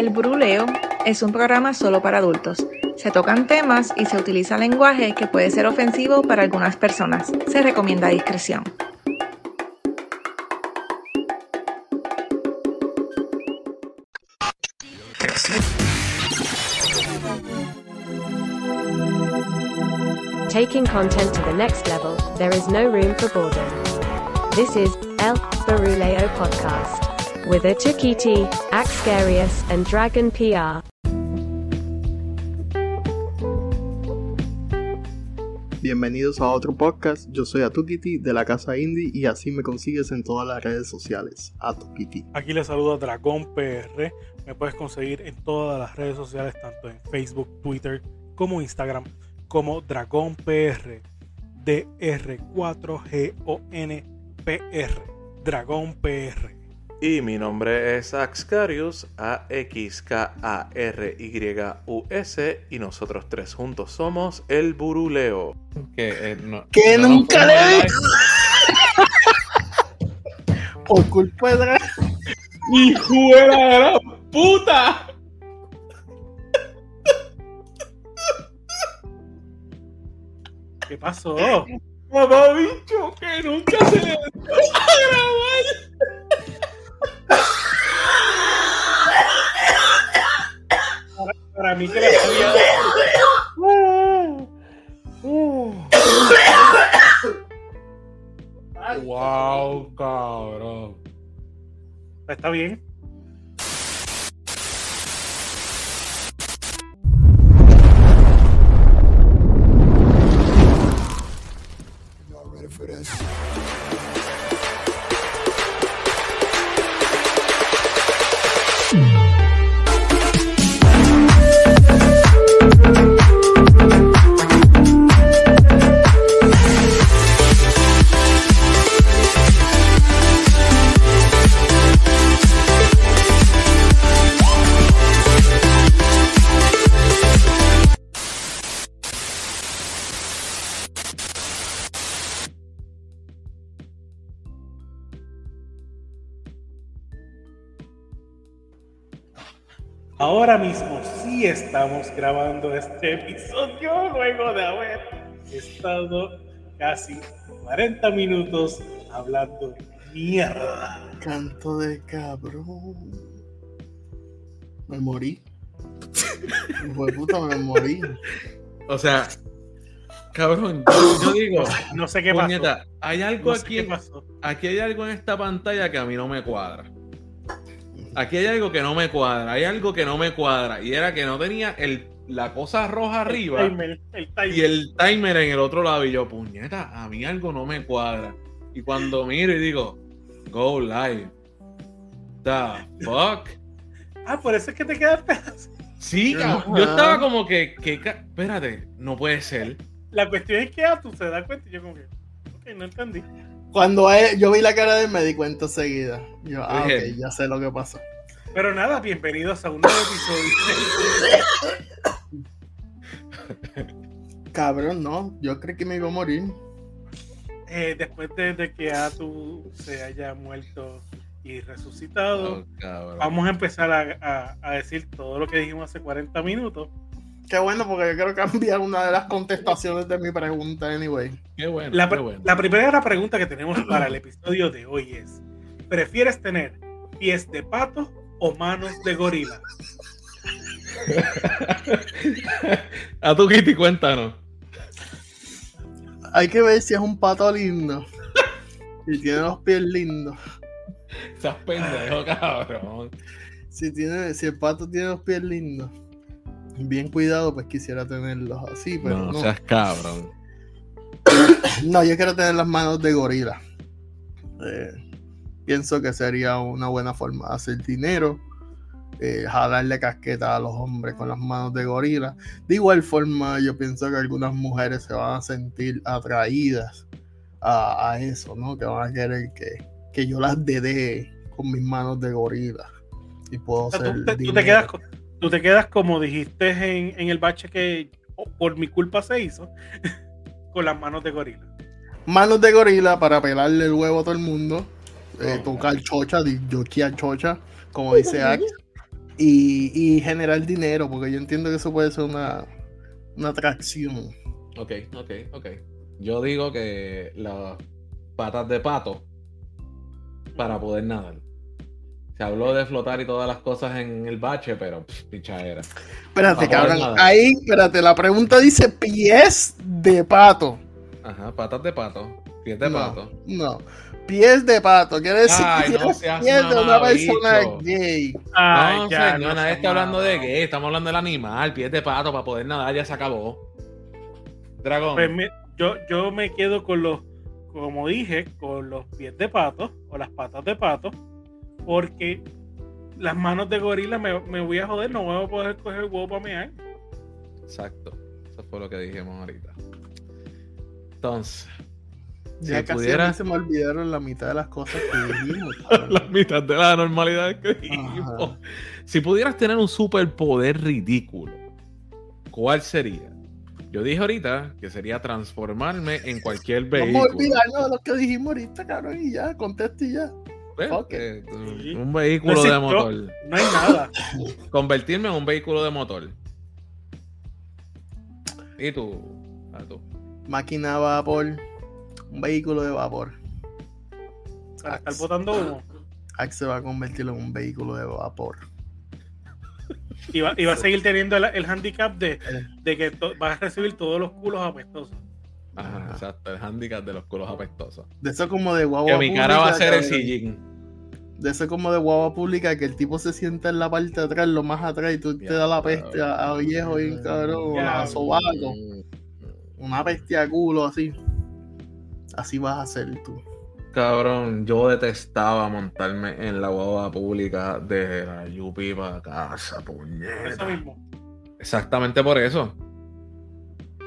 El Bruleo es un programa solo para adultos. Se tocan temas y se utiliza lenguaje que puede ser ofensivo para algunas personas. Se recomienda discreción. Taking content to the next level, there is no room for boredom. This is El Baruleo Podcast with Atukiti, Axgarius, and Dragon PR. Bienvenidos a otro podcast, yo soy Atukiti de la Casa Indie y así me consigues en todas las redes sociales, Atukiti. Aquí les saluda Dragón PR, me puedes conseguir en todas las redes sociales, tanto en Facebook, Twitter como Instagram, como Dragón PR, DR4GONPR, Dragón PR. Y mi nombre es Axcarius, A-X-K-A-R-Y-U-S, y nosotros tres juntos somos el Buruleo. Que, eh, no, ¡Que no nunca le he Por culpa de la... ¡Hijo de la gran puta! ¿Qué pasó? Mamá bicho, que nunca se le dio a grabar. Para mí que la sabía. Wow, cabrón. Está bien. Estamos grabando este episodio luego de haber estado casi 40 minutos hablando mierda. Canto de cabrón. Me morí. Hijo de puta, me morí. O sea, cabrón, yo, yo digo, No sé qué pasó. puñeta, hay algo No sé aquí, qué pasó. aquí hay algo en esta pantalla que a mí no me cuadra. Aquí hay algo que no me cuadra, hay algo que no me cuadra. Y era que no tenía el, la cosa roja arriba El timer, el timer. y el timer en el otro lado. Y yo, puñeta, a mí algo no me cuadra. Y cuando miro y digo, go live. The fuck. Ah, por eso es que te quedaste así. Sí, cabrón, yo estaba como que, que ca- espérate, no puede ser. La cuestión es que ah, tú se das cuenta y yo como que, ok, no entendí. Cuando él- yo vi la cara de él me di cuenta enseguida. Yo, ah, Dije- ok, ya sé lo que pasó. Pero nada, bienvenidos a un nuevo episodio. Cabrón, no. Yo creí que me iba a morir. Eh, después de, de que Atu se haya muerto y resucitado, Oh, vamos a empezar a, a- a decir todo lo que dijimos hace 40 minutos. Qué bueno, porque yo quiero cambiar una de las contestaciones de mi pregunta, anyway. Qué bueno, La, qué bueno. la primera pregunta que tenemos para el episodio de hoy es: ¿prefieres tener pies de pato o manos de gorila? a tu Kitty, cuéntanos. Hay que ver si es un pato lindo. Si tiene los pies lindos. Seas pendejo, cabrón. Si, tiene, si el pato tiene los pies lindos. Bien cuidado, pues quisiera tenerlos así, pero no, no. seas cabrón. No, yo quiero tener las manos de gorila. Eh, pienso que sería una buena forma de hacer dinero. Eh, jalarle casqueta a los hombres con las manos de gorila. De igual forma, yo pienso que algunas mujeres se van a sentir atraídas a, a eso, ¿no? Que van a querer que, que yo las dede con mis manos de gorila. Y puedo O sea, hacer tú, te, tú te dinero. quedas, co- tú te quedas como dijiste en, en el bache que oh, por mi culpa se hizo, con las manos de gorila. manos de gorila para pelarle el huevo a todo el mundo. eh, tocar chocha, yoquear chocha, como dice Axe. Y, y generar dinero, porque yo entiendo que eso puede ser una, una atracción. Ok, ok, ok. Yo digo que las patas de pato para poder nadar. Se habló de flotar y todas las cosas en el bache, pero pff, pichadera. Espérate, poder cabrón. Ahí, espérate, la pregunta dice pies de pato. Ajá, patas de pato, pies de no, pato. No. Pies de pato. Quiere decir Ay, que no seas pies de una persona gay. Ay, no, ya, señor, no nadie está hablando de gay, estamos hablando del animal, pies de pato para poder nadar, ya se acabó. Dragón. Pues me- yo, yo me quedo con los, como dije, con los pies de pato o las patas de pato, porque las manos de gorila me, me voy a joder, no voy a poder coger huevo para mear. Exacto. Eso fue lo que dijimos ahorita. Entonces, Ya si casi a pudiera mí se me olvidaron la mitad de las cosas que dijimos. la mitad de la normalidad que dijimos. Ajá. Si pudieras tener un superpoder ridículo, ¿cuál sería? Yo dije ahorita que sería transformarme en cualquier Vamos a vehículo. olvidarnos de lo que dijimos ahorita, cabrón, y ya, conteste y ya. Eh, Sí. Un vehículo No de motor. No hay nada. Convertirme en un vehículo de motor. ¿Y tú? Ah, tú. Máquina a vapor, un vehículo de vapor. Para estar botando humo. Axe se va a convertir en un vehículo de vapor. Y va, y va a seguir teniendo el, el handicap de, de que to- vas a recibir todos los culos apestosos. Ajá, Ajá. exacto. El handicap de los culos apestosos. De eso como de guagua Que mi cara va a ser el sillín. De eso como de guagua pública que el tipo se sienta en la parte de atrás, lo más atrás, y tú te das la peste a, a viejo y cabrón, Ya. a sobaco. Una peste a culo así. Así vas a ser tú. Cabrón, yo detestaba montarme en la guagua pública de la Yupi para casa, puñeta. eso mismo. Exactamente por eso.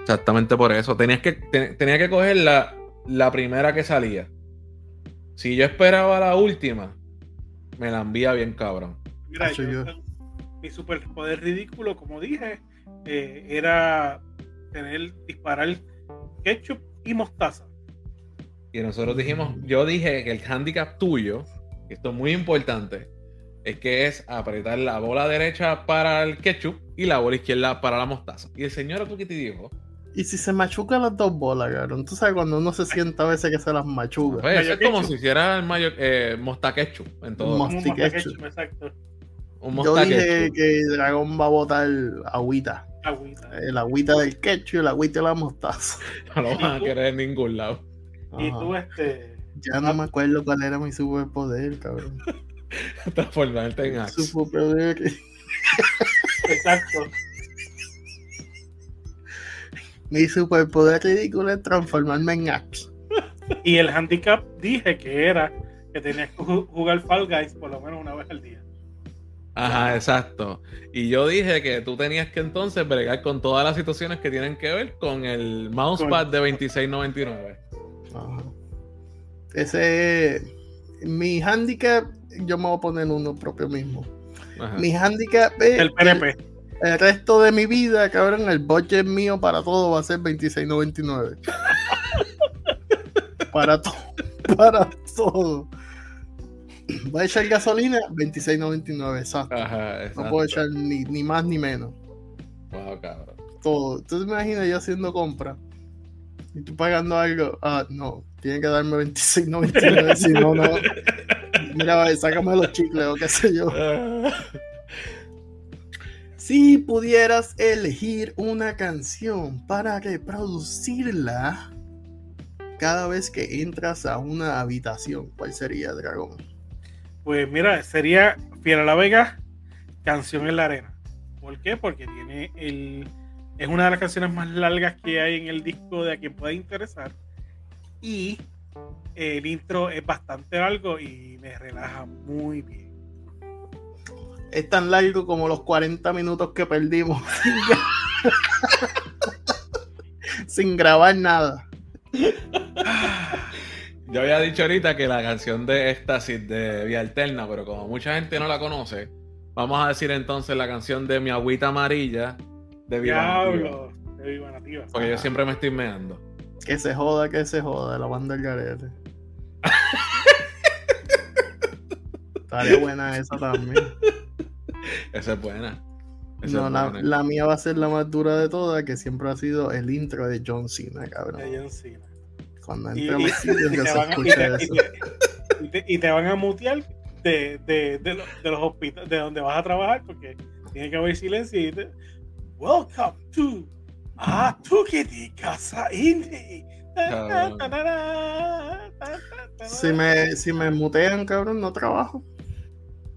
Exactamente por eso. Tenías que, te- tenía que coger la, la primera que salía. Si yo esperaba la última, me la envía bien cabrón. Mira, yo- yo- mi superpoder ridículo, como dije, eh, era tener, disparar ketchup y mostaza. Y nosotros dijimos, yo dije que el handicap tuyo, esto es muy importante, es que es apretar la bola derecha para el ketchup y la bola izquierda para la mostaza. Y el señor Tukiti dijo, Y si se machucan las dos bolas, cabrón. Tú sabes cuando uno se sienta a veces que se las machuca. pues, eso Mayo es como ketchup. si hiciera el mayo, eh, mosta ketchup en todo. Exacto. un Yo dije que Dragón va a botar agüita. Agüita. El agüita del ketchup y el agüita de la mostaza. No lo van a querer en ningún lado. Y Ajá. tú, este. Ya no me acuerdo cuál era mi superpoder, cabrón. Transformarte en Axe. Superpoder. Exacto. Mi superpoder ridículo es transformarme en Axe. Y el handicap dije que era que tenías que ju- jugar Fall Guys por lo menos una vez al día. Ajá, exacto. Y yo dije que tú tenías que entonces bregar con todas las situaciones que tienen que ver con el mousepad de 26.99. Ajá. Ese. Mi handicap, yo me voy a poner uno propio mismo. Ajá. Mi handicap es. El PNP. El resto de mi vida, cabrón, el budget mío para todo va a ser 26.99. para todo. Para todo. Voy a echar gasolina, 26.99, exacto. Ajá, No exacto. puedo echar ni, ni más ni menos. Wow, cabrón. Todo. Entonces me imaginas yo haciendo compra. Y tú pagando algo. Ah, no. Tiene que darme 26.99. si no, no. Mira, sácame los chicles o qué sé yo. Si pudieras elegir una canción para reproducirla cada vez que entras a una habitación, ¿cuál sería, Dragón? Pues mira, sería Fiera la Vega, Canción en la Arena. ¿Por qué? Porque tiene el. Es una de las canciones más largas que hay en el disco de a quien pueda interesar. Y el intro es bastante largo y me relaja muy bien. Es tan largo como los 40 minutos que perdimos sin grabar nada. Yo había dicho ahorita que la canción de Éxtasis de Vía Alterna, pero como mucha gente no la conoce, vamos a decir entonces la canción de Mi Agüita Amarilla de Nativa. Diablo, de Viva Nativa. Porque yo siempre me estoy meando. Que se joda, que se joda, la banda del garete. Estaría buena esa también. Esa es buena. Esa No, es la, buena. la mía va a ser la más dura de todas, que siempre ha sido el intro de John Cena, cabrón. de John Cena. Cuando Y, entra y- los y que te se van a- y escucha te- y eso. te- y te- y te van a mutear de, de, de, lo- de los hospitales de donde vas a trabajar porque tiene que haber silencio y te, Welcome to Ah Tukiti Casa Indie. Si me, si me mutean, cabrón, no trabajo.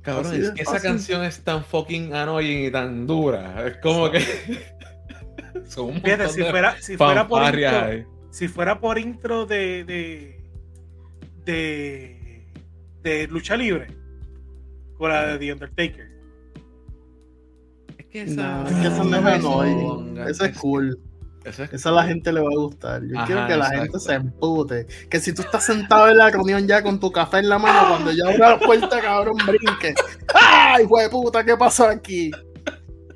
Cabrón, es que esa canción es tan fucking annoying y tan dura. Es como que. Son un Fíjate, si fuera, si fuera por intro, ahí. si fuera por intro de, de, de, de lucha libre, con la de The Undertaker. Es que No, esa. es que esa no es annoying. Esa es cool. Esa es Esa a la gente le va a gustar. Yo Ajá, quiero que la exacto. gente se empute. Que si tú estás sentado en la reunión ya con tu café en la mano, cuando ya abra la puerta, cabrón, brinque. ¡Ay, de puta! ¿Qué pasó aquí?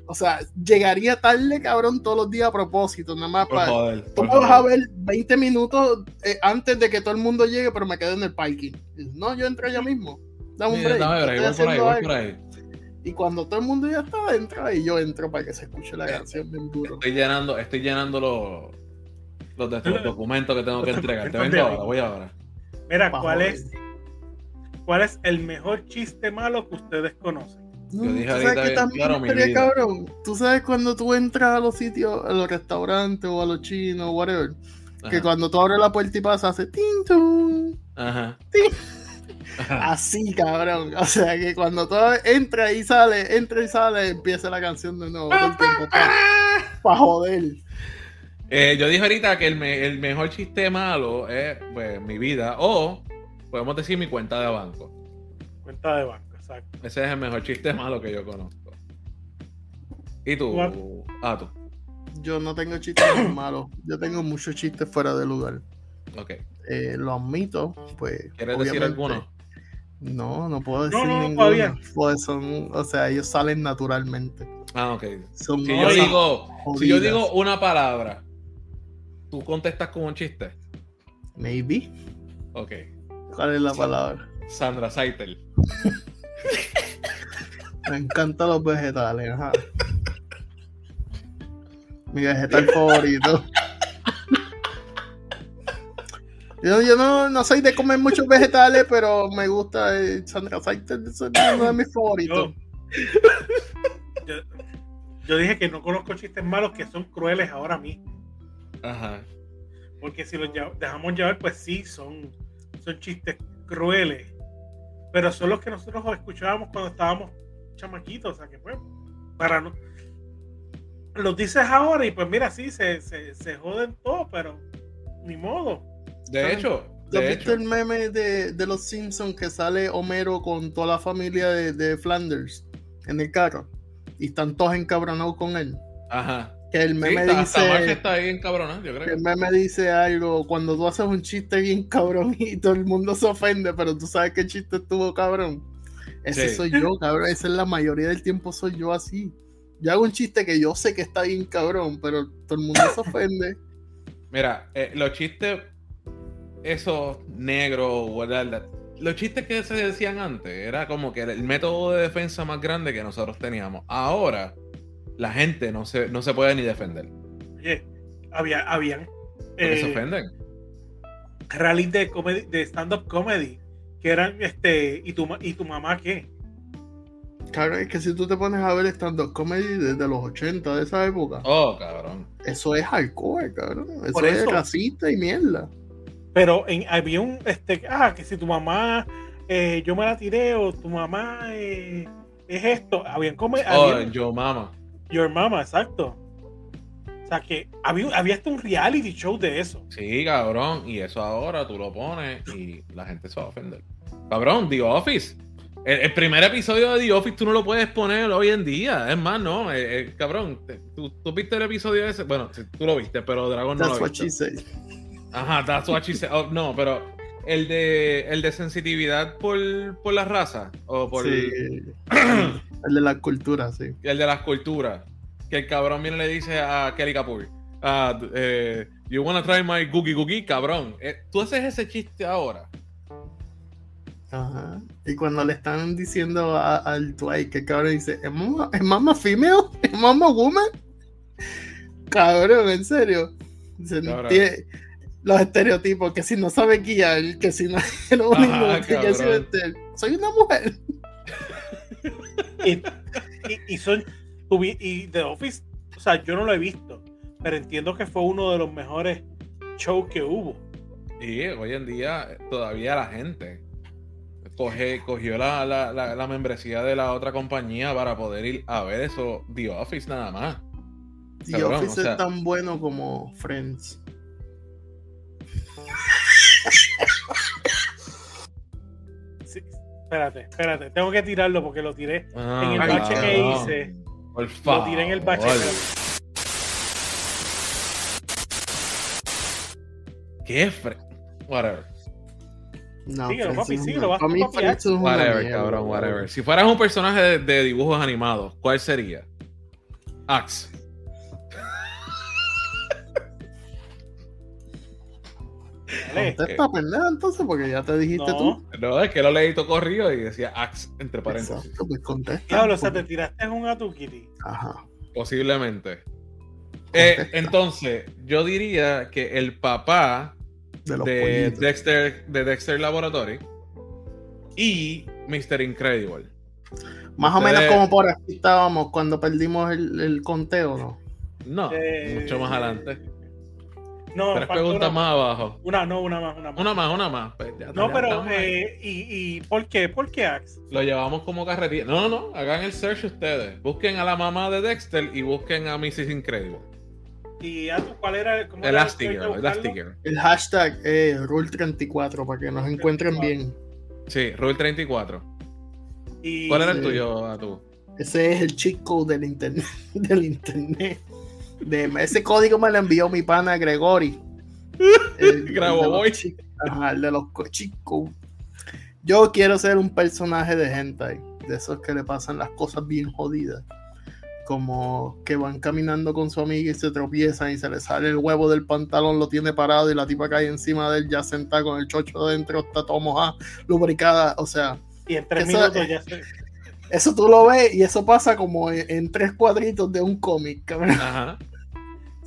O sea, llegaría tarde, cabrón, todos los días a propósito, nada más Por para. joder. Tú vas a ver 20 minutos eh, antes de que todo el mundo llegue, pero me quedo en el parking. No, yo entro ya mismo. Dame un Sí, break. dame break, voy por ahí, voy algo". por ahí. Y cuando todo el mundo ya está adentro, ahí yo entro para que se escuche la canción bien duro. Estoy llenando, estoy llenando los, los, de- los documentos que tengo que entregar. Te vengo de- ahora, voy ahora. Mira, ¿cuál es, ¿cuál es el mejor chiste malo que ustedes conocen? No, Yo dije ¿tú sabes que también claro mi estaría vida. cabrón? Tú sabes cuando tú entras a los sitios, a los restaurantes o a los chinos, whatever, que cuando tú abres la puerta y pasas, hace tin. Ajá. Ah. Así, cabrón. O sea, que cuando tú entras y sale, entra y sale, empieza la canción de nuevo. todo el tiempo para joder. Eh, yo dije ahorita que el, me- el mejor chiste malo es pues, mi vida o podemos decir mi cuenta de banco. Cuenta de banco, exacto. Ese es el mejor chiste malo que yo conozco. ¿Y tú? What? Ah, tú. Yo no tengo chistes malos. Yo tengo muchos chistes fuera de lugar. Ok. Eh, los admito, pues. ¿Quieres decir alguno? No, no puedo decir no, no, ninguno. todavía. Pues son, o sea, ellos salen naturalmente. Ah, ok. Son Si yo digo, si yo digo una palabra, ¿tú contestas con un chiste? Maybe. Ok. ¿Cuál es la palabra? Sandra Saitel. Me encantan los vegetales, ajá. Mi vegetal favorito. Yo, yo no, no soy de comer muchos vegetales, pero me gusta eh, Sandra es uno de mis favoritos. Yo, yo, yo dije que no conozco chistes malos que son crueles ahora mismo. Ajá. Porque si los dejamos llevar, pues sí, son, son chistes crueles. Pero son los que nosotros escuchábamos cuando estábamos chamaquitos. O sea que pues, para no. Los dices ahora y pues mira, sí, se, se, se joden todo, pero ni modo. De hecho, ¿Tú has de visto hecho. el meme de, de los Simpsons que sale Homero con toda la familia de, de Flanders en el carro? Y están todos encabronados con él. Ajá. Que el meme dice. está ahí en cabrón, yo que creo. el meme dice algo cuando tú haces un chiste bien cabrón y todo el mundo se ofende, pero tú sabes que el chiste estuvo cabrón. Ese Sí. soy yo, cabrón. Esa es la mayoría del tiempo soy yo así. Yo hago un chiste que yo sé que está bien cabrón, pero todo el mundo se ofende. Mira, eh, los chistes, esos negros, whatever, los chistes que se decían antes, era como que el método de defensa más grande que nosotros teníamos. Ahora, la gente no se, no se puede ni defender. Oye, había, habían Porque se eh, ofenden. rallies de, comedy- de stand-up comedy que eran este. ¿y tu, ¿Y tu mamá qué? Claro, es que si tú te pones a ver stand-up comedy desde los 80 de esa época, Oh, cabrón. eso es hardcore, cabrón. Eso, Por es eso. racista y mierda. Pero en, había un. este Ah, que si tu mamá. eh, yo me la tiré o tu mamá eh, es esto. Habían come, Oh, yo mama. Your Mama, exacto. O sea que había, había hasta un reality show de eso. Sí, cabrón. Y eso ahora tú lo pones y la gente se va a ofender. Cabrón, The Office. El, el primer episodio de The Office tú no lo puedes poner hoy en día. Es más, no. eh, eh, cabrón, te- tú, tú viste el episodio ese. Bueno, tú lo viste, pero Dragon no That's lo viste. Ajá, that's what she said. Oh, no, pero el de, el de sensitividad por, por la raza. O por Sí. El de la cultura, sí. el de las culturas. Que el cabrón viene y le dice a Kelly Kapoor. ah, eh, you wanna try my googie googie, cabrón. Eh, tú haces ese chiste ahora. Ajá. Y cuando le están diciendo a- al Dwight que el cabrón dice, ¿es mamá, ¿es mamá female? ¿Es mamá woman? Cabrón, en serio. Los estereotipos, que si no sabe guiar, que si no es lo único, Ajá, que, cabrón. este, soy una mujer. Y, y- y son y The Office, o sea, yo no lo he visto, pero entiendo que fue uno de los mejores shows que hubo. Y hoy en día eh, todavía la gente coge, cogió la, la, la, la membresía de la otra compañía para poder ir a ver eso, The Office nada más. The Cabrón, Office o sea- es tan bueno como Friends. Sí, espérate, espérate, tengo que tirarlo porque lo tiré Ah, en el Ay, bache que hice. Por Lo tiré en el bache. ¿Qué fre... Whatever. No, Síguelo, papi, síguelo, vas Whatever, cabrón, whatever. Si fueras un personaje de, de dibujos animados, ¿cuál sería? Axe. Contesta, pendeja, entonces, porque ya te dijiste No, tú. No, es que lo leí todo corrido y decía Axe entre paréntesis. Exacto, pues contesta. diablo, o sea, te porque- tiraste en un Atukiti. Ajá. Posiblemente. Eh, entonces, yo diría que el papá De. Dexter, de Dexter Laboratory y Mr. Incredible. Más o menos como por aquí estábamos cuando perdimos el, el conteo, ¿no? No, Eh, mucho más adelante. No, Tres preguntas una, más abajo. Una, no, una más, una más. Una más, una más. Pues ya- no, ya pero, eh, y, y ¿por qué? ¿Por qué Axe? Lo llevamos como carretilla. No, no, no. Hagan el search ustedes. Busquen a la mamá de Dexter y busquen a Mrs. Incredible. ¿Y a tu, cuál era? ¿Cómo el Elastigirl. El hashtag es Rule34 para que nos encuentren bien. Sí, Rule 34. Y, ¿Cuál era el tuyo, a tú? Ese es el code del internet. Del internet. De, ese código me lo envió mi pana Gregory. El- Grabo el de los Boy. cheat- Ajá, el de los co- cheat code. Yo quiero ser un personaje de hentai. De esos que le pasan las cosas bien jodidas. Como que van caminando con su amiga y se tropiezan y se le sale el huevo del pantalón, lo tiene parado y la tipa cae encima de él ya sentada con el chocho dentro, está todo mojada, lubricada. O sea, y en tres eso- minutos ya se... eso tú lo ves y eso pasa como en, en tres cuadritos de un cómic, cabrón. Ajco.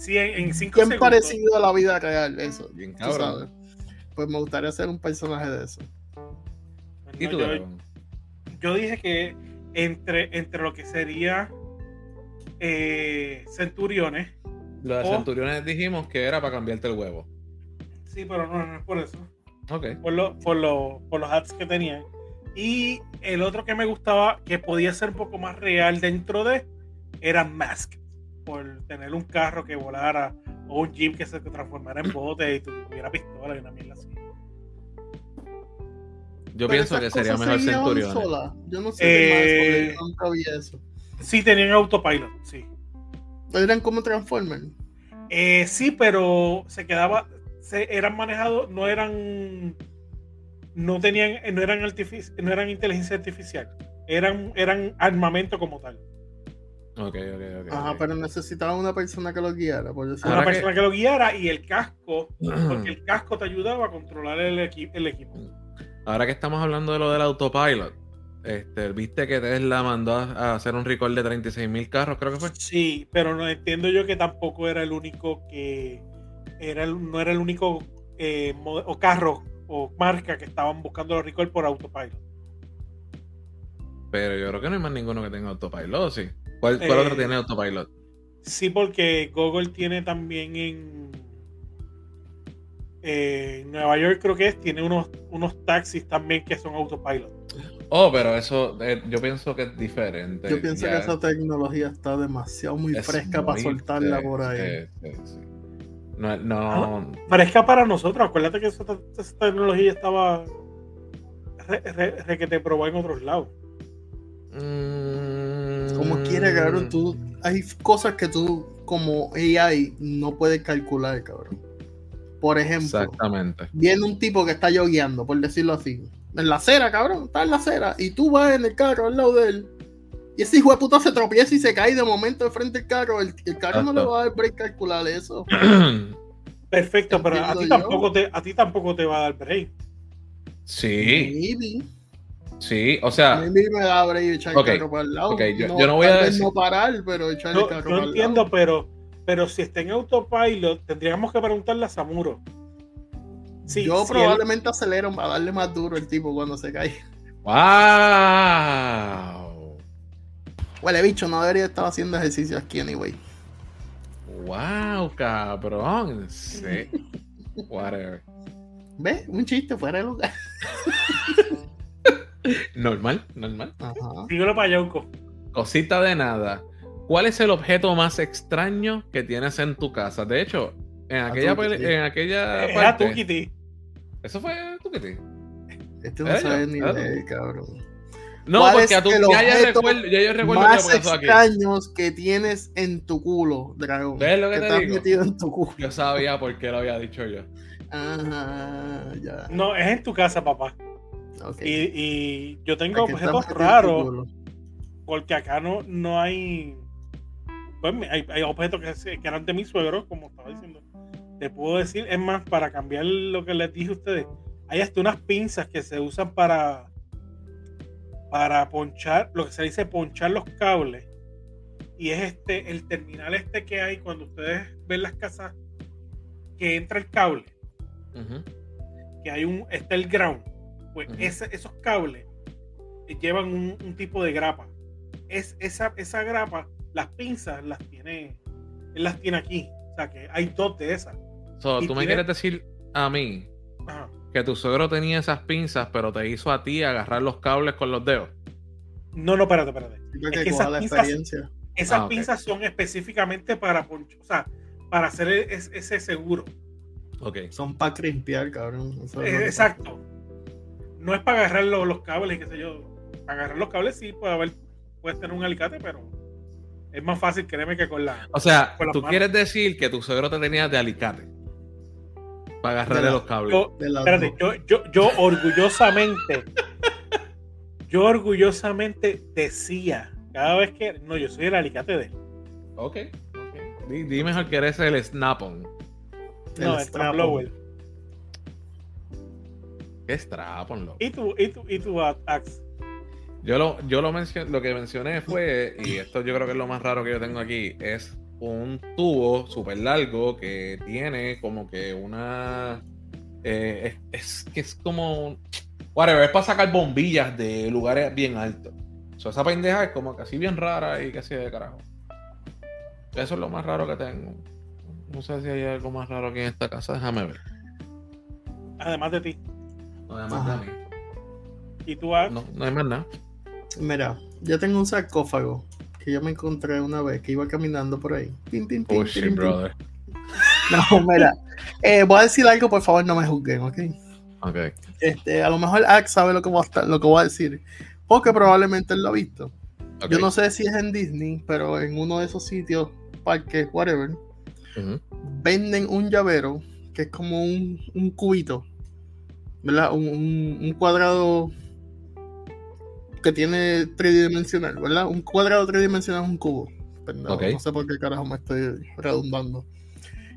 Sí, en, en cinco Bien segundos. parecido a la vida real, eso. Bien cabrón. Pues me gustaría ser un personaje de eso. ¿Y tú, yo, dije que entre, entre lo que sería eh, centuriones, Lo de. Centuriones dijimos que era para cambiarte el huevo. sí, pero no, no es por eso. Ok. por, lo- por, lo- por los hats que tenían. Y el otro que me gustaba, que podía ser un poco más real dentro de, era Mask. Por tener un carro que volara o un jeep que se transformara en bote y tuviera pistola y una mierda así. Yo Pero pienso que sería mejor se Centuriones. solas. Yo no sé más, porque Eh, yo nunca vi eso. Sí, tenían autopilot, sí. Eran como Transformers. Eh, sí, pero se quedaba, se, eran manejados, no eran, no tenían, no eran no eran inteligencia artificial, eran, eran armamento como tal. Ok, ok, ok. Ajá, pero necesitaba una persona que lo guiara, por decirlo una que- persona que... lo guiara y el casco, porque el casco te ayudaba a controlar el, equi- el equipo. Ahora que estamos hablando de lo del autopilot, este, viste que Tesla mandó a a hacer un recall de 36.000 carros, creo que fue. Sí, pero no entiendo yo que tampoco era el único que era el- no era el único eh, o carro o marca que estaban buscando los recall por autopilot. Pero yo creo que no hay más ninguno que tenga autopilot, ¿sí? ¿Cuál, cuál Eh, otro tiene autopilot? Sí, porque Google tiene también en, eh, en Nueva York, creo que es, tiene unos, unos taxis también que son autopilot. Oh, pero eso eh, yo pienso que es diferente. Yo pienso Ya que esa tecnología está demasiado muy es fresca para soltarla por ahí. sí, sí, sí. No, no, Fresca para nosotros, acuérdate que esa, esa tecnología estaba re- re- re que te probó en otros lados. Mm, Como quiera, cabrón, tú. Hay cosas que tú, como AI, no puedes calcular, cabrón. Por ejemplo, Exactamente. viene un tipo que está yogueando, por decirlo así. En la acera, cabrón, está en la acera. Y tú vas en el carro al lado de él. Y ese hijo de puta se tropieza y se cae de momento de frente al carro. El, el carro no le va a dar break calcular eso. Perfecto, pero a ti yo. tampoco te, a ti tampoco te va a dar break. sí, Maybe. Sí, o sea, Maybe me da echar ok, el carro para el lado. ok, yo- yo no voy a decir- no parar, pero echar Yo, el carro yo para entiendo, el lado. pero, pero si está en autopilot, tendríamos que preguntarle a Samuro. Sí, yo si él- probablemente acelero para darle más duro el tipo cuando se cae. wow. Huele bicho, no debería estar haciendo ejercicio aquí anyway. Wow, cabrón. Sí. Whatever. ¿Ves? Un chiste fuera de lugar. Normal, normal. Ajá. Dígalo para Yauco. Cosita de nada. ¿Cuál es el objeto más extraño que tienes en tu casa? De hecho, en aquella, Tukiti. peli- en aquella a parte. tu Kitty. Eso fue Tukiti. Este no ¿Era sabe ni ¿Era de tú? cabrón. No, ¿Cuál porque es a tu, ya, yo objeto recuerdo, ya yo recuerdo Más que pasó aquí. extraños que tienes en tu culo, dragón. ¿Ves lo que te has digo? metido en tu culo. Yo sabía por qué lo había dicho yo. Ajá, ya. No, es en tu casa, papá. Y, y yo tengo Aquí objetos raros, porque acá no, no hay. Pues hay, hay objetos que, que eran de mi suegro, como estaba diciendo. Te puedo decir, es más, para cambiar lo que les dije a ustedes, hay hasta unas pinzas que se usan para para ponchar, lo que se dice ponchar los cables. Y es este, el terminal este que hay cuando ustedes ven las casas que entra el cable. Que hay un, está el ground. Pues ese- esos cables llevan un, un tipo de grapa. Es, esa, esa grapa, las pinzas las tiene, él las tiene aquí. O sea que hay dos de esas. So, tú me quieres decir a mí Ajá. que tu suegro tenía esas pinzas, pero te hizo a ti agarrar los cables con los dedos. No, no, espérate, espérate. Creo Es que que coja esas la pinzas- experiencia. Esas Ah, pinzas son específicamente para o sea, para hacer e- es- ese seguro. Ok. Son para crimpear, cabrón. Eso es Eh, exacto. No es para agarrar los, los cables y qué sé yo. Para agarrar los cables sí puede haber, puedes tener un alicate, pero es más fácil, créeme, que con la. O sea, tú manos. quieres decir que tu suegro te tenía de alicate para agarrarle los cables. Yo, espérate, yo, yo, yo orgullosamente, yo orgullosamente decía, cada vez que, no, yo soy el alicate de él. Ok. ok. Di, di mejor que eres el snap-on. No, el blower. ¿Qué strap-on, loco? Y tú, y tú, y tú, Ax. Yo lo, yo lo mencioné, lo que mencioné fue, y esto yo creo que es lo más raro que yo tengo aquí, es un tubo súper largo que tiene como que una. eh, es, que es como. Whatever, es para sacar bombillas de lugares bien altos. So, esa pendeja es como así bien rara y casi de carajo. Eso es lo más raro que tengo. No sé si hay algo más raro aquí en esta casa, déjame ver. Además de ti. Además de Ajá. mí. Y tú, Ax. No, no hay más nada. Mira, yo tengo un sarcófago que yo me encontré una vez que iba caminando por ahí. Pin, Oh brother. No, mira. eh, voy a decir algo, por favor, no me juzguen, ¿ok? Ok. Este, a lo mejor Ax sabe lo que, voy a estar- lo que voy a decir. Porque probablemente él lo ha visto. Yo no sé si es en Disney, pero en uno de esos sitios, parques, whatever, venden un llavero que es como un, un cubito, ¿verdad? Un, un- un cuadrado que tiene tridimensional, ¿verdad? Un cuadrado tridimensional es un cubo. No sé por qué carajo me estoy redundando.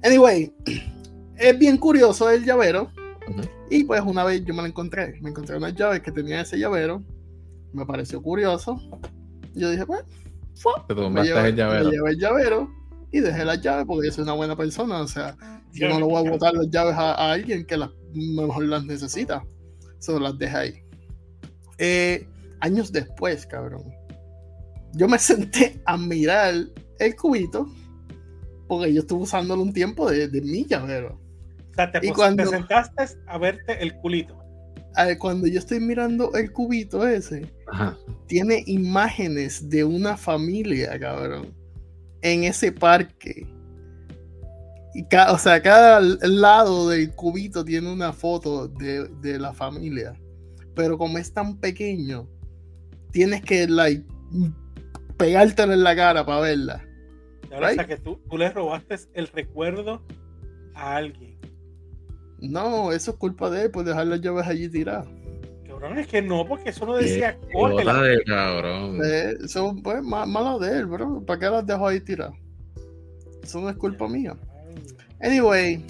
Anyway, es bien curioso el llavero. Y pues una vez yo me lo encontré. Me encontré unas llaves que tenía ese llavero. Me pareció curioso. Yo dije, pues, fue. Te Me llevé, el llavero. me llevé el llavero y dejé las llaves porque yo soy una buena persona. O sea, yo Yo- no le voy a botar las llaves a, a alguien que las mejor las necesita. Solo las dejé ahí. Eh, años después, cabrón. Yo me senté a mirar el cubito porque yo estuve usándolo un tiempo de, de mi llavero. O sea, te, Y cuando- te sentaste a verte el culito. A ver, Cuando yo estoy mirando el cubito ese, Ajá. tiene imágenes de una familia, cabrón, en ese parque. Y ca- o sea, cada lado del cubito tiene una foto de, de la familia. pero como es tan pequeño, tienes que like, pegártelo en la cara para verla. Ahora, o sea, que tú, tú le robaste el recuerdo a alguien. No, eso es culpa de él por dejar las llaves allí tiradas. Cabrón, es que no, porque eso no decía cógela. de cabrón. Eh, eso pues malo de él, bro. ¿Para qué las dejo ahí tiradas? Eso no es culpa mía. Anyway.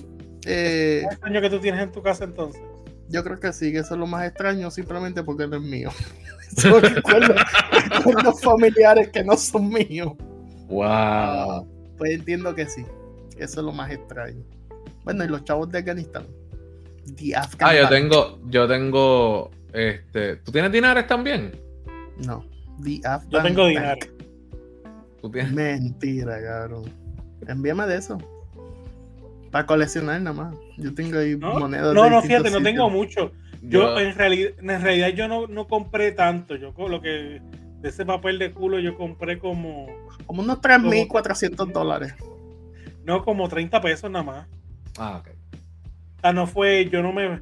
Eh, ¿Es extraño que tú tienes en tu casa entonces? Yo creo que sí, que eso es lo más extraño, simplemente porque no es mío. Son recuerdos familiares que no son míos. Wow. Pues entiendo que sí. Eso es lo más extraño. Bueno, y los chavos de Afganistán. ah, yo tengo, yo tengo, este, ¿tú tienes dinares también? No, The Afghan Yo tengo dinares. ¿Tú tienes? Mentira, cabrón. Envíame de eso. Para coleccionar nada más. Yo tengo ahí monedas. No, no, fíjate, no tengo mucho. Yo, en realidad, en realidad yo no, no compré tanto. Yo lo que de ese papel de culo yo compré como. Como unos 3.400 dólares. No, como 30 pesos nada más. Ah, ok. O sea, no fue, yo no me...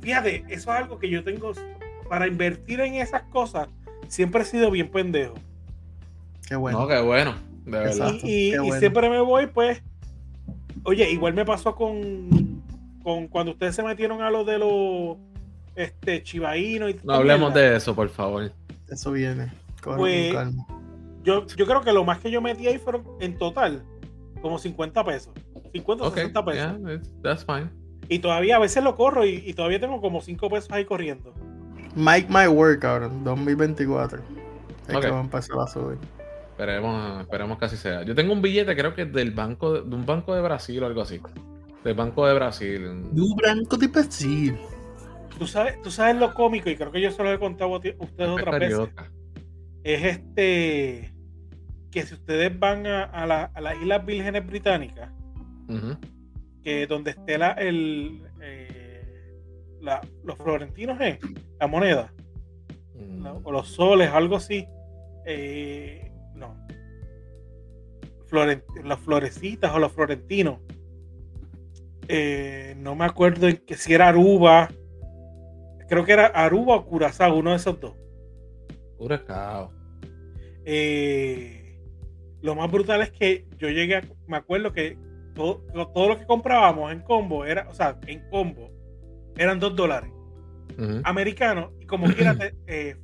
fíjate, eso es algo que yo tengo para invertir en esas cosas. Siempre he sido bien pendejo. Qué bueno. No, qué bueno. De verdad. Y, siempre me voy, pues. Oye, igual me pasó con, con cuando ustedes se metieron a lo de los este chivaínos y No hablemos de eso, por favor. Eso viene. Pues, yo, yo creo que lo más que yo metí ahí fueron en total como 50 pesos. 50 o 60 pesos. that's fine. Y todavía a veces lo corro y, todavía tengo como 5 pesos ahí corriendo. Mike My Work, cabrón, 2024. Es que va a empezar a subir. Esperemos, esperemos que así sea. Yo tengo un billete, creo que del banco, de un banco de Brasil o algo así. Del Banco de Brasil. De un banco de Brasil. Tú sabes, tú sabes lo cómico, y creo que yo se lo he contado a ustedes otra vez. Es este que si ustedes van a, a, las Islas Vírgenes Británicas, que donde esté la, el, eh, los florentinos, ¿eh? la moneda, mm. o los soles, algo así, eh, las florecitas o los florentinos, eh, no me acuerdo en que si era Aruba, creo que era Aruba o Curazao, uno de esos dos. Curazao. Eh, lo más brutal es que yo llegué, me acuerdo que todo, lo que comprábamos en combo era, o sea, en combo, eran dos dólares americanos y como quiera te, eh,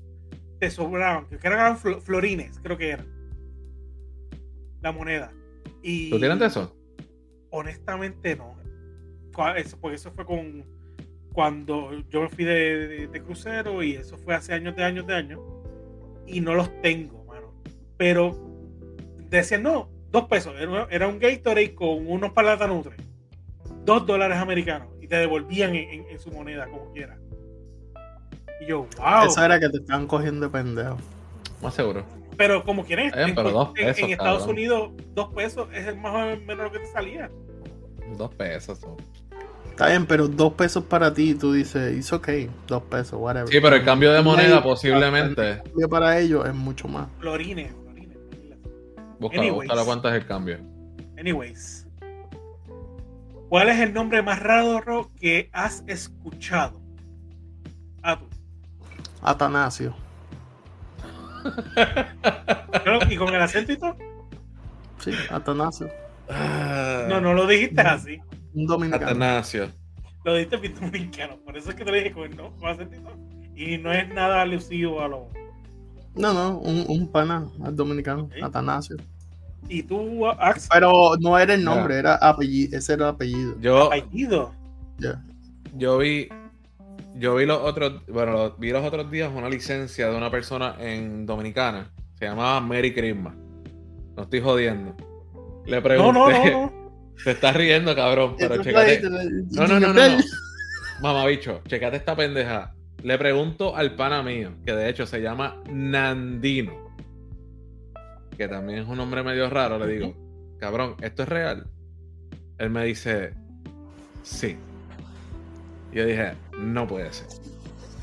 te sobraban, que eran florines, creo que eran la moneda. Y, ¿Tú tienes eso? Honestamente no. Eso, porque eso fue con cuando yo me fui de, de, crucero y eso fue hace años de años de años y no los tengo, mano. Pero decían, no, dos pesos. Era, un Gatorade con unos palatas nutre. Dos dólares americanos. Y te devolvían en, su moneda, como quiera. Y yo, wow. Eso era que te estaban cogiendo de pendejo. Más seguro. Pero como quieres, en, en, Estados Unidos, dos pesos es el más o menos lo que te salía. Dos pesos. Está bien, pero dos pesos para ti, tú dices, it's okay, dos pesos, whatever. Sí, pero el cambio de moneda posiblemente. El cambio para ellos es mucho más. Florines. Busca, cuánto es el cambio. Anyways. ¿Cuál es el nombre más raro que has escuchado? Ah. Atanasio. ¿Y con el acento y todo? Sí, Atanasio. Ah. No, no lo dijiste así. Un dominicano. Atanasio. Lo dijiste dominicano. Por eso es que te lo dije con, ¿no? con acento y Y no es nada alusivo a lo no, no, un, un pana dominicano, Atanasio. ¿Y tú, Ax? Pero no era el nombre, era apellido, ese era el apellido. Yo, ¿Apellido? Yo vi, yo vi los otros, bueno, vi los otros días una licencia de una persona en Dominicana, se llamaba Mary Christmas. No estoy jodiendo. Le pregunté. No, no, no. Te estás riendo, cabrón, pero checate. No, no, no, no. no. Mamá bicho, checate esta pendeja. Le pregunto al pana mío, que de hecho se llama Nandino, que también es un nombre medio raro. Le digo, cabrón, ¿esto es real? Él me dice, sí. Yo dije, no puede ser.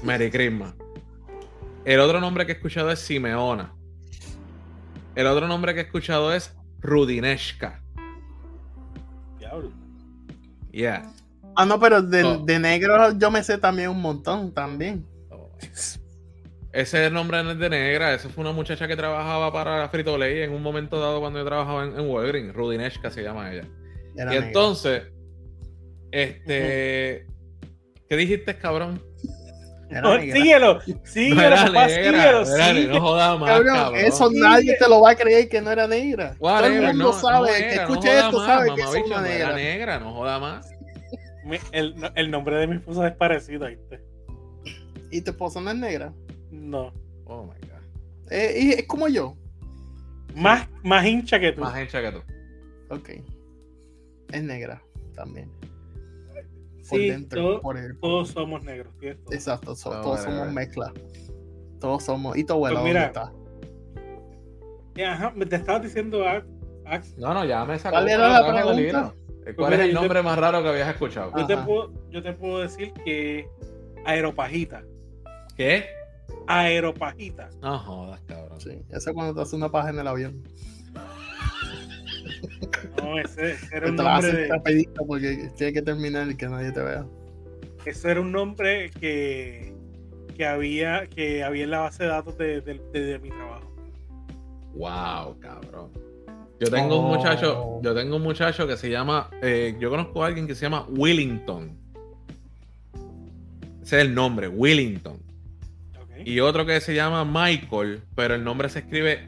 Mary Christmas. El otro nombre que he escuchado es Simeona. El otro nombre que he escuchado es Rudineska. Diablo. Yeah. Ah, no, pero de, negro yo me sé también un montón también. Ese nombre no es de negra, esa fue una muchacha que trabajaba para Frito Lay en un momento dado cuando yo trabajaba en, en Walgreens, Rudineshka se llama ella. Era y negra. entonces, este, ¿qué dijiste, cabrón? No, negra. síguelo, No síguelo, era papá, negra, síguelo, era- síguelo. no jodas más, Cabrón, cabrón. eso nadie te lo va a creer que no era negra. Todo el mundo no- sabe, no que no escuche esto más, sabe que es una no negra. Era negra, no joda más. El, no- el nombre de mi esposa es parecido, ¿viste? Y tu esposa no es negra. No. Oh my god. Eh, y es como yo. Más, más hincha que tú. Más hincha que tú. Ok. Es negra también. Por Sí, dentro, todo- por el. Todos somos negros, ¿cierto? Exacto, so- Ah, todos vale, somos vale. mezcla. Todos somos. ¿Y tu abuela Pues mira, dónde está? Eh, Ajá, me te estaba diciendo, Ax, Ax, No, no, ya me sacó. ¿Cuál era la pregunta? ¿Cuál Pues es mira, el yo te- nombre más raro que habías escuchado? yo, te puedo, yo te puedo decir que aeropajita. ¿Qué? Aeropajita. No jodas, cabrón. Sí, eso es cuando te hace una paja en el avión. No, ese, era un nombre de, rapidito porque tiene que terminar y que nadie te vea. eso era un nombre que, que había que había en la base de datos de, de- de- de mi trabajo. Wow, cabrón. Yo tengo un Oh. muchacho, yo tengo un muchacho que se llama, eh, yo conozco a alguien que se llama Willington. Ese es el nombre, Willington. Y otro que se llama Michael, pero el nombre se escribe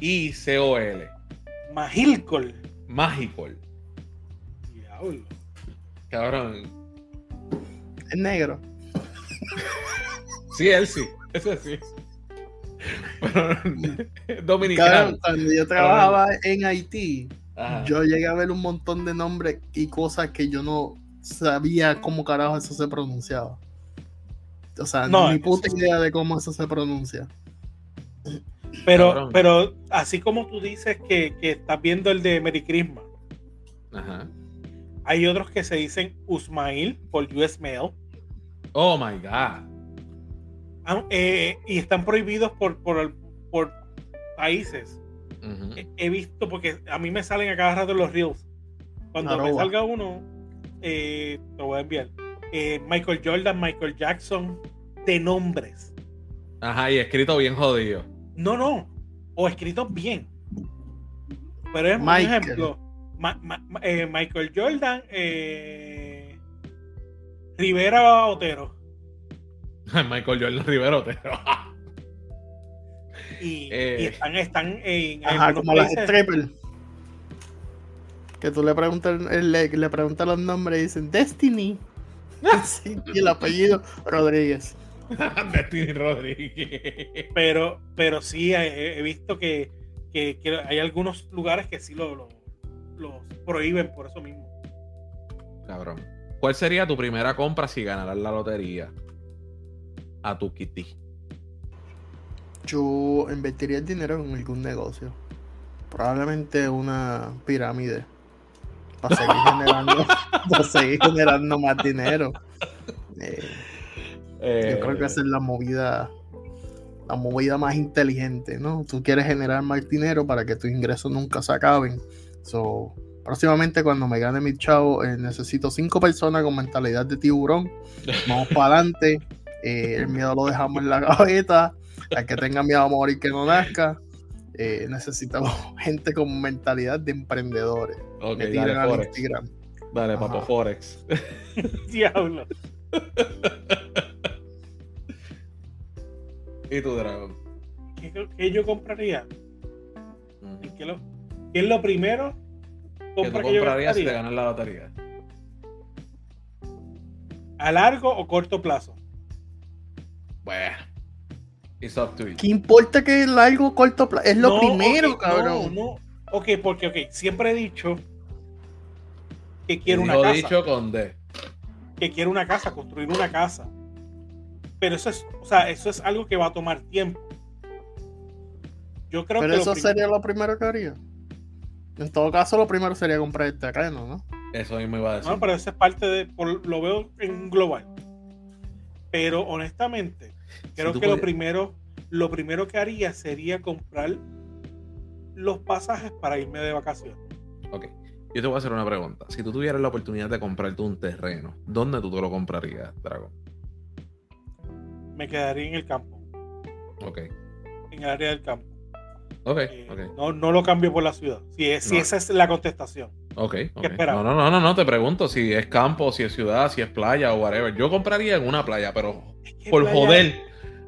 M-A-H-I-C-O-L. Magilcol. Magical. Diablo. Cabrón. Es negro. Sí, él sí. Ese sí. Pero Cabrón, dominicano. cuando yo trabajaba en Haití, Ajá. yo llegué a ver un montón de nombres y cosas que yo no sabía cómo carajo eso se pronunciaba. O sea, No, ni puta idea de cómo eso se pronuncia. Pero, Cabrón. pero así como tú dices que, que estás viendo el de Merry Christmas, Ajá. hay otros que se dicen Usmail por US Mail Oh my God. ah, eh, y están prohibidos por, por, por países. He- He visto, porque a mí me salen a cada rato los reels. Cuando me salga uno, eh, te voy a enviar. Eh, Michael Jordan, Michael Jackson, de nombres. Ajá, y escrito bien jodido. No, no. O escritos bien. Pero es Michael. un ejemplo. Ma- ma- ma- eh, Michael Jordan, eh, Rivera Otero. Michael Jordan Rivero, pero. Y, Eh. y están, están en Ajá, como las strippers. Que tú le preguntas, el- le, le preguntas los nombres y dicen Destiny. Sí, y el apellido Rodríguez. Destiny Rodríguez. pero, pero sí he, he visto que, que- que hay algunos lugares que sí lo, lo- los prohíben por eso mismo. Cabrón. ¿Cuál sería tu primera compra si ganaras la lotería? A tu kitty. Yo invertiría el dinero en algún negocio. Probablemente una pirámide. Para seguir generando, para seguir generando más dinero. Eh, yo creo que esa es la movida, la movida más inteligente, ¿no? Tú quieres generar más dinero para que tus ingresos nunca se acaben. So, próximamente cuando me gane mi chavo, eh, necesito cinco personas con mentalidad de tiburón. Vamos para adelante. Eh, el miedo lo dejamos en la gaveta. Al que tenga miedo a morir que no nazca. Eh, necesitamos gente con mentalidad de emprendedores. Ok, Me dale, Forex. Instagram. Dale, Ajá. papo Forex. Diablo. ¿Y tu Dragon? ¿Qué, qué yo compraría? ¿En qué, lo- qué es lo primero? ¿Qué tú que yo comprarías si te ganas la lotería? ¿A largo o corto plazo? Bueno. It's up to you. ¿Qué importa que es largo o corto plazo? Es lo No, primero, cabrón. No, no. Ok, porque ok, siempre he dicho que quiero una casa. dicho con D. que quiero una casa, construir una casa. Pero eso es, o sea, eso es algo que va a tomar tiempo. Yo creo Pero que eso sería lo primero que haría. En todo caso, lo primero sería comprar el terreno, ¿no? Eso mismo iba a decir. No, pero eso es parte de, por- lo veo en global. Pero honestamente, creo que lo primero, lo primero que haría sería comprar los pasajes para irme de vacaciones. Ok. Yo te voy a hacer una pregunta. Si tú tuvieras la oportunidad de comprarte un terreno, ¿dónde tú te lo comprarías, Dragon? Me quedaría en el campo, Ok. en el área del campo. Ok, Eh, ok. no, no lo cambio por la ciudad. Si, es- si esa es la contestación. Ok, ok. esperaba? No, no, no, no, no, te pregunto si es campo, si es ciudad, si es playa o whatever. Yo compraría en una playa, pero ¿Qué por playa? joder,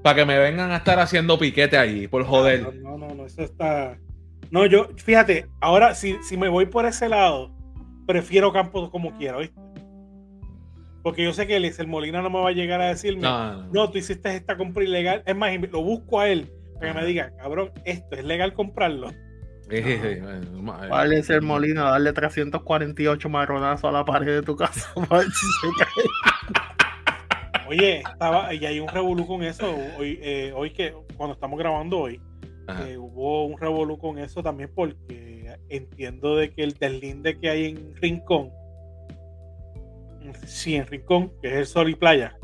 para que me vengan a estar haciendo piquete allí, por joder. Ah, No, no, no, no, eso está. No, yo, fíjate, ahora si, si me voy por ese lado, prefiero campo como quiera, ¿viste? Porque yo sé que Eliezer Molina no me va a llegar a decirme, No, no, no, no. tú hiciste esta compra ilegal. Es más, lo busco a él para que me diga, cabrón, esto es legal comprarlo. Ma- ¿Cuál es el molino? Darle 348 marronazos a la pared de tu casa. para ver si se cae. Oye, estaba, y hay un revolú con eso. Hoy, eh, hoy que, cuando estamos grabando hoy, eh, hubo un revolú con eso también porque entiendo de que el deslinde que hay en Rincón, sí, en Rincón, que es el Sol y Playa,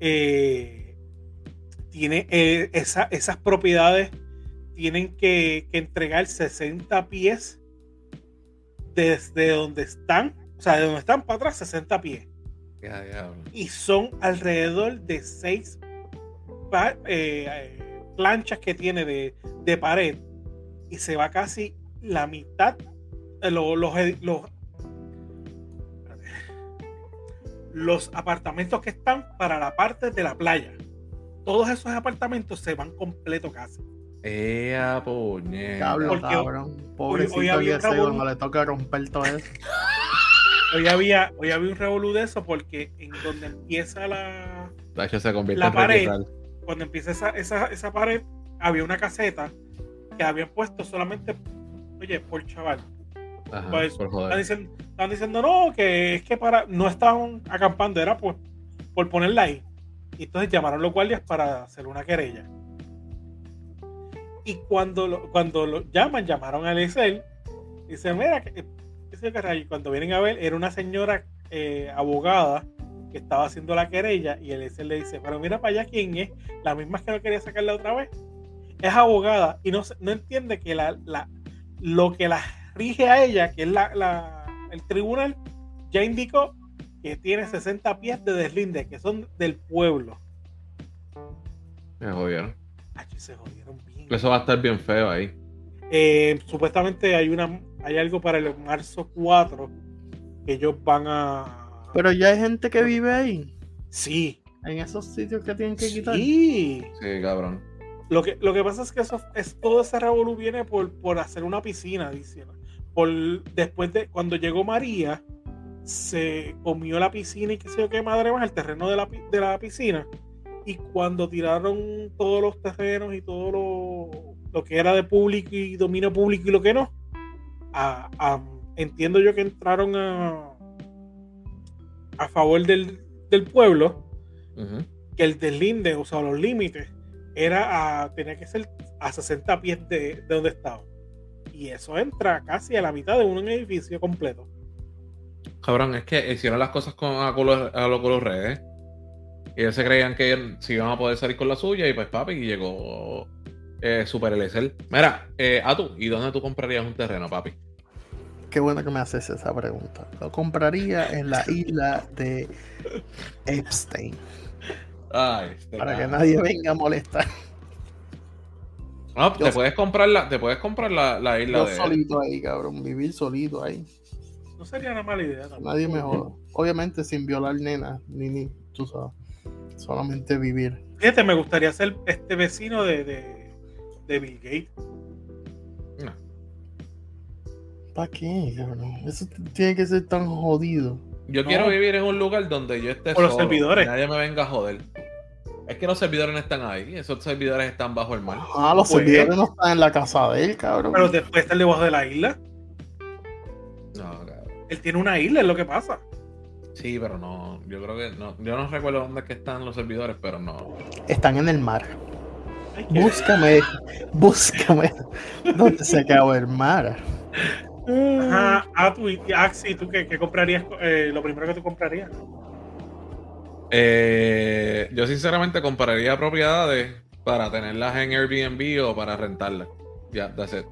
eh, tiene eh, esa- esas propiedades tienen que, que entregar 60 pies desde donde están, o sea, de donde están para atrás, 60 pies. Y son alrededor de 6 planchas que tiene de, de pared. Y se va casi la mitad los, ed- los, los apartamentos que están para la parte de la playa. Todos esos apartamentos se van completo casi. Ea, puñeta. Porque cabrón. Pobrecito hoy había Eliezer, revolú- cuando le toca romper todo eso. Hoy había, hoy había un revolú de eso porque en donde empieza la, se convierte la en pared, cuando empieza esa, esa, esa pared, había una caseta que habían puesto solamente, oye, por chaval. Ajá, Pues, joder. diciendo, no, que es que para, no estaban acampando, era por, por ponerla ahí. Y entonces llamaron los guardias para hacer una querella. Y cuando lo, cuando lo llaman, llamaron a Eliezer, y dicen, mira, que, qué sé yo qué rayo". Y cuando vienen a ver, era una señora eh, abogada que estaba haciendo la querella, y Eliezer le dice, pero mira para allá quién es, la misma que no quería sacarla otra vez. Es abogada y no, no entiende que la, la- lo que la rige a ella, que es la, la- el tribunal, ya indicó que tiene 60 pies de deslinde, que son del pueblo. Me jodieron. Ach, se jodieron bien. Eso va a estar bien feo ahí. Eh, supuestamente hay una hay algo para el marzo 4 que ellos van a. Pero ya hay gente que vive ahí. Sí, En esos sitios que tienen que quitar. sí. Sí, cabrón. Lo que, lo que pasa es que eso es todo ese revolú viene por, por hacer una piscina, dice. Por después de cuando llegó María, se comió la piscina y qué sé yo qué madre más, el terreno de la, de la piscina. Y cuando tiraron todos los terrenos y todo lo, lo que era de público y dominio público y lo que no, a- a- entiendo yo que entraron a, a favor del, del pueblo que el deslinde, o sea, los límites, era a, tenía que ser a 60 pies de, de donde estaba. Y eso entra casi a la mitad de un edificio completo. Cabrón, es que hicieron las cosas con, a, color, a los color redes. Y ellos se creían que se iban a poder salir con la suya y pues papi, y llegó eh, Super Eliezer. Mira, eh, a tú, ¿y dónde tú comprarías un terreno, papi? Qué bueno que me haces esa pregunta. Lo compraría en la isla de Epstein. Ay, este Para que nadie venga a molestar. No, te puedes comprar la, te puedes comprar la, la isla Yo de solito ahí, cabrón. Vivir solito ahí. No sería una mala idea. tampoco. Nadie me joda. Obviamente sin violar nena, ni ni, tú sabes. Solamente vivir. Fíjate, me gustaría ser este vecino de, de, de Bill Gates. No. ¿Para qué, cabrón? Eso tiene que ser tan jodido. Yo No. quiero vivir en un lugar donde yo esté Por los servidores. y Nadie me venga a joder. Es que los servidores no están ahí, esos servidores están bajo el mar. Ah, los Pues- servidores no están en la casa de él, cabrón. Pero después está debajo de la isla. No, cabrón. Él tiene una isla, es lo que pasa. Sí, pero no, yo creo que no, yo no recuerdo dónde es que están los servidores, pero no. Están en el mar. Ay, Búscame, búscame. ¿Dónde se acabó el mar? Ajá, ah, tú, y Axi, ¿tú qué, qué comprarías? eh, lo primero que tú comprarías. Eh, yo sinceramente compraría propiedades para tenerlas en Airbnb o para rentarlas. Ya, that's it.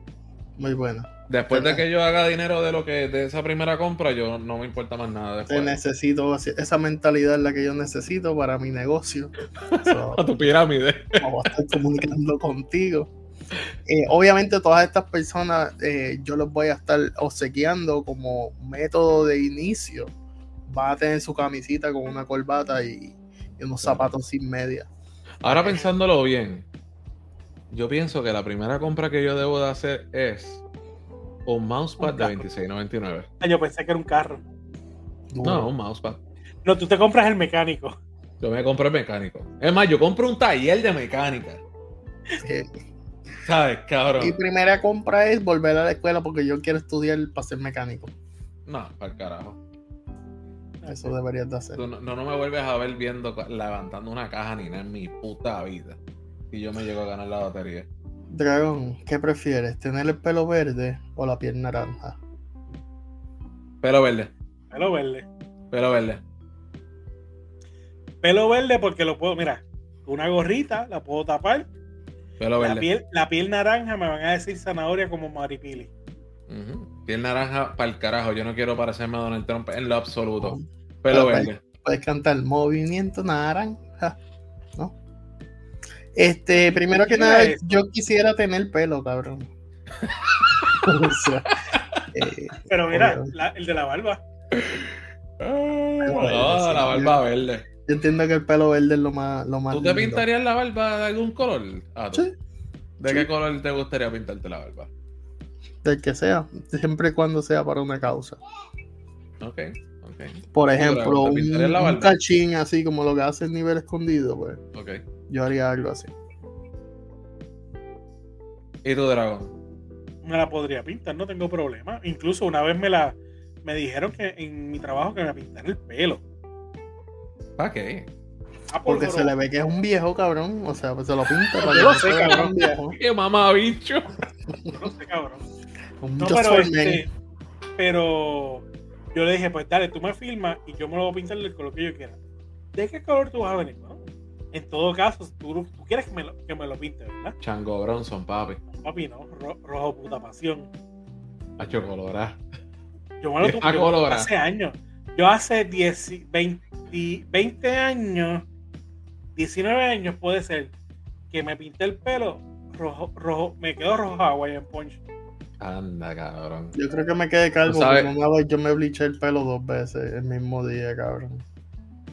Muy buena. Después de que yo haga dinero de lo que de esa primera compra, yo no me importa más nada Te necesito, esa mentalidad es la que yo necesito para mi negocio. So, A tu pirámide. vamos a estar comunicando contigo. Eh, obviamente todas estas personas eh, yo los voy a estar obsequiando como método de inicio. Van a tener su camisita con una corbata y, y unos zapatos sin media. Ahora pensándolo bien, yo pienso que la primera compra que yo debo de hacer es un mousepad de 26.99. Ah, Yo pensé que era un carro. No, un mousepad. No, tú te compras el mecánico. Yo me compro el mecánico. Es más, yo compro un taller de mecánica. ¿Sabes, cabrón? mi primera compra es volver a la escuela porque yo quiero estudiar para ser mecánico. No, para el carajo. Eso deberías de hacer. Tú no, no no me vuelves a ver viendo, levantando una caja ni nada en mi puta vida. Y yo me llego a ganar la batería. Dragón, ¿qué prefieres? ¿Tener el pelo verde o la piel naranja? Pelo verde, Pelo verde. pelo verde. Pelo verde porque lo puedo, mira, una gorrita la puedo tapar. Pelo La verde. piel, la piel naranja me van a decir zanahoria como maripili. Piel naranja para el carajo. Yo no quiero parecerme a Donald Trump en lo absoluto. Pelo Pero, verde. Puedes cantar Movimiento Naranja. ¿No? Este, primero que ¿Qué era nada, yo quisiera tener pelo, cabrón. O sea, eh, Pero mira, la- el de la barba. No, la barba verde. yo entiendo que el pelo verde es lo más, lo más ¿Tú te lindo. pintarías la barba de algún color? Ah. Sí. ¿De Sí. qué color te gustaría pintarte la barba? Del que sea, siempre y cuando sea para una causa. Ok, Por ¿Tú, ejemplo, un, un cachín así como lo que hace el nivel escondido, pues yo haría algo así. ¿Y tú, Dragón? Me la podría pintar, no tengo problema. Incluso una vez me la me dijeron que en mi trabajo que me pintara el pelo. ¿Para qué? Ah, por Porque se le ve que es un viejo, cabrón. O sea, pues se lo pinta para Yo que lo no sé, cabrón. un viejo. ¡Qué mamá bicho! Yo no sé, cabrón. Con No, pero este, pero yo le dije, pues dale, tú me filmas y yo me lo voy a pintar del color que yo quiera. ¿De qué color tú vas a venir? Bueno, en todo caso, tú, tú quieres que me, lo, que me lo pinte, ¿verdad? Chango Bronson, papi. Papi, no, ro- rojo puta pasión. Hacho colorá. Yo me lo yo- colora. hace años. Yo hace 10, 20, 20 años, 19 años puede ser, que me pinté el pelo rojo, rojo, me quedó rojo agua en punch. Anda, cabrón. Yo creo que me quedé calvo porque yo me bliché el pelo dos veces el mismo día, cabrón.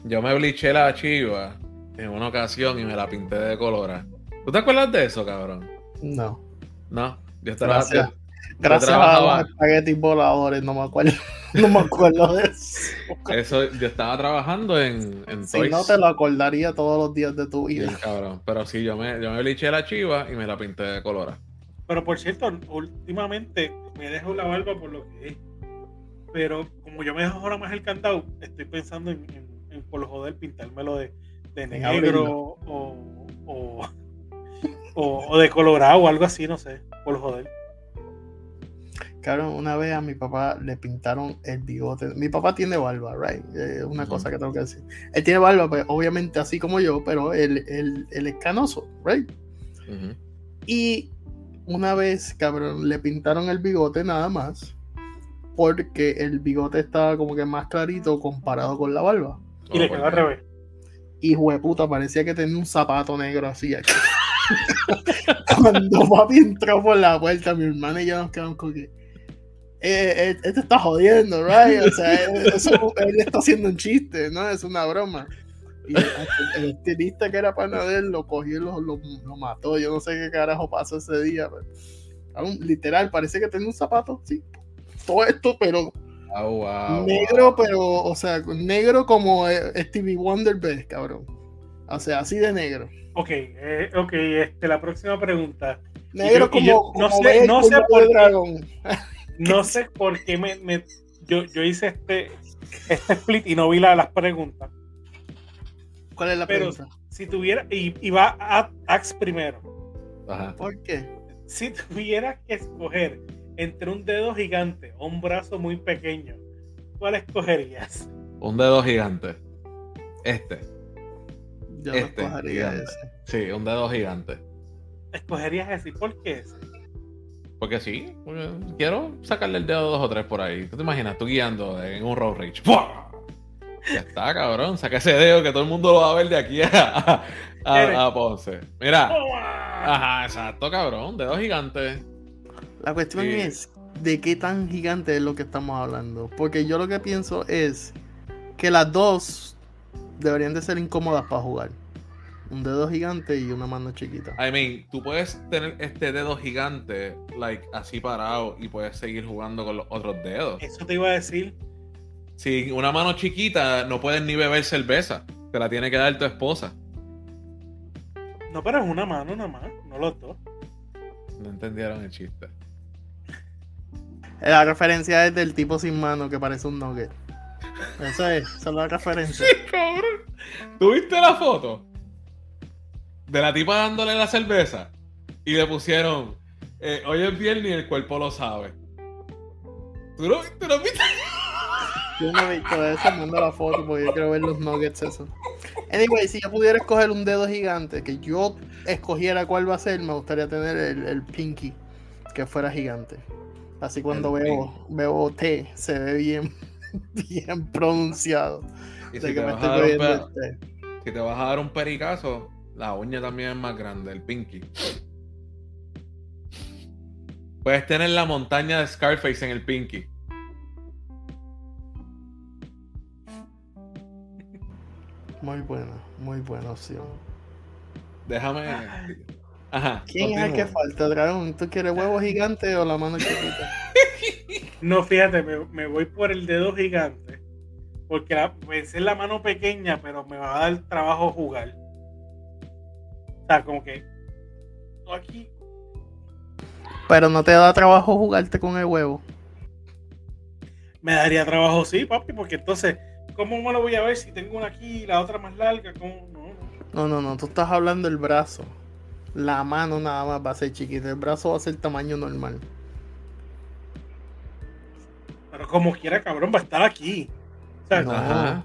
Yo me bliché la chiva en una ocasión y me la pinté de colora. ¿Tú te acuerdas de eso, cabrón? No. No. Yo estaba. Gracias. Gracias a los espaguetis voladores, no me acuerdo. No me acuerdo de eso. Eso, yo estaba trabajando en, en Si Toys. no, te lo acordaría todos los días de tu vida. cabrón. Pero sí, yo me, yo me bliché la chiva y me la pinté de colora. Pero por cierto, últimamente me dejo la barba por lo que es. Pero como yo me dejo ahora más el candado, estoy pensando en, en, en por lo joder pintármelo de, de negro o, o, o, o de colorado o algo así, no sé, por lo joder. Cabrón, una vez a mi papá le pintaron el bigote. Mi papá tiene barba, right? Es una cosa que tengo que decir. Él tiene barba, pues, obviamente así como yo, pero él, él, él es canoso, right? Ujú. Y una vez, cabrón, le pintaron el bigote nada más. Porque el bigote estaba como que más clarito comparado con la barba. Y le Oh, quedó al revés. Hijo de puta, parecía que tenía un zapato negro así aquí. Cuando papi entró por la puerta, mi hermana y yo nos quedamos con que. Eh, eh, este está jodiendo, right? O sea, él, eso- él está haciendo un chiste, ¿no? Es una broma. Y el, el estilista que era pana de él lo cogió y lo, lo- lo mató. Yo no sé qué carajo pasó ese día. pero- literal, parece que tenía un zapato, sí. Todo esto, pero wow, negro, wow. pero, o sea, negro como eh, Stevie Wonder ves, cabrón. O sea, así de negro. Ok, eh, ok, este, la próxima pregunta. Negro Y yo- como, no como sé- no sé por dragón. No sé por qué me, me- yo, yo hice este, este split y no vi la- las preguntas. ¿Cuál es la Pero pregunta? si tuviera, y, y va a Ax primero. Ajá. ¿Por qué? Si tuvieras que escoger entre un dedo gigante o un brazo muy pequeño, ¿cuál escogerías? Un dedo gigante. Este. Yo Este, no escogería ese. Sí, un dedo gigante. Escogerías ese. ¿Por qué ese? Porque sí, quiero sacarle el dedo dos o tres por ahí. ¿Tú te imaginas? Tú guiando en un road rage. ¡Fua! Ya está, cabrón. Saca ese dedo que todo el mundo lo va a ver de aquí a, a- a Ponce. Mira. Ajá, exacto, cabrón. Dedo gigante. La cuestión Sí. es de qué tan gigante es lo que estamos hablando. Porque yo lo que pienso es que las dos deberían de ser incómodas para jugar. Un dedo gigante y una mano chiquita. I mean, tú puedes tener este dedo gigante, like, así parado, y puedes seguir jugando con los otros dedos. Eso te iba a decir. Si una mano chiquita, no puedes ni beber cerveza. Te la tiene que dar tu esposa. No, pero es una mano nada más, no los dos. No entendieron el chiste. La referencia es del tipo sin mano que parece un nugget. Eso es, esa es la referencia. cabrón. ¿Tuviste la foto? De la tipa dándole la cerveza. Y le pusieron, eh, hoy es viernes y el cuerpo lo sabe. ¿Tú lo, tú lo viste? Yo no he visto eso, mando la foto porque yo quiero ver los nuggets eso. Anyway, si yo pudiera escoger un dedo gigante, que yo escogiera cuál va a ser, me gustaría tener el, el pinky, que fuera gigante. Así cuando El veo, veo T, se ve bien, bien pronunciado. Y si que te, me estoy el té. si te vas a dar un pericazo, la uña también es más grande, el pinky. Puedes tener la montaña de Scarface en el pinky. Muy buena, muy buena opción. Déjame. Ajá. ¿Quién es el que falta, Dragón? ¿Tú quieres huevo gigante o la mano chiquita? No, fíjate, me, me voy por el dedo gigante. Porque la, pensé en la mano pequeña, pero me va a dar trabajo jugar. O sea, como que. Aquí. Pero no te da trabajo jugarte con el huevo. Me daría trabajo, sí, papi, porque entonces, ¿cómo me lo voy a ver si tengo una aquí y la otra más larga? ¿Cómo? No, no. No, tú estás hablando del brazo. La mano nada más va a ser chiquita, el brazo va a ser tamaño normal. Pero como quiera, cabrón, va a estar aquí. O sea, No.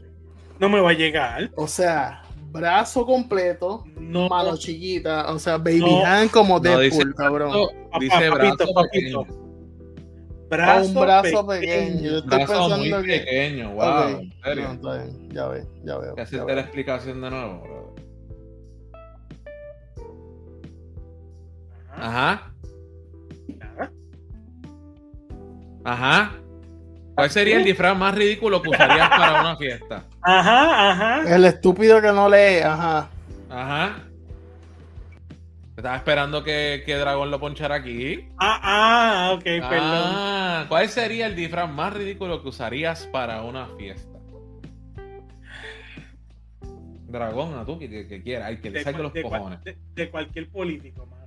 No me va a llegar. O sea, brazo completo, No, mano chiquita, o sea, baby No. hand como No, dice Deadpool, cabrón. dice papito, brazo papito. Pequeño. A brazo, un brazo pequeño. Yo estoy Brazo muy que. pequeño, wow. ¿En serio? no, está bien, ya veo, ya veo. Que hacerte la explicación de nuevo, bro. Ajá. Ajá. ¿Cuál sería el disfraz más ridículo que usarías para una fiesta? Ajá, ajá. El estúpido que no lee, ajá. Ajá. Estaba esperando que, que Dragón lo ponchara aquí. Ah, ah, ok, perdón. Ah, ¿cuál sería el disfraz más ridículo que usarías para una fiesta? Dragón, a tú que, que, que quiera, ay, que le saque los de cual- cojones. de- de cualquier político, mano.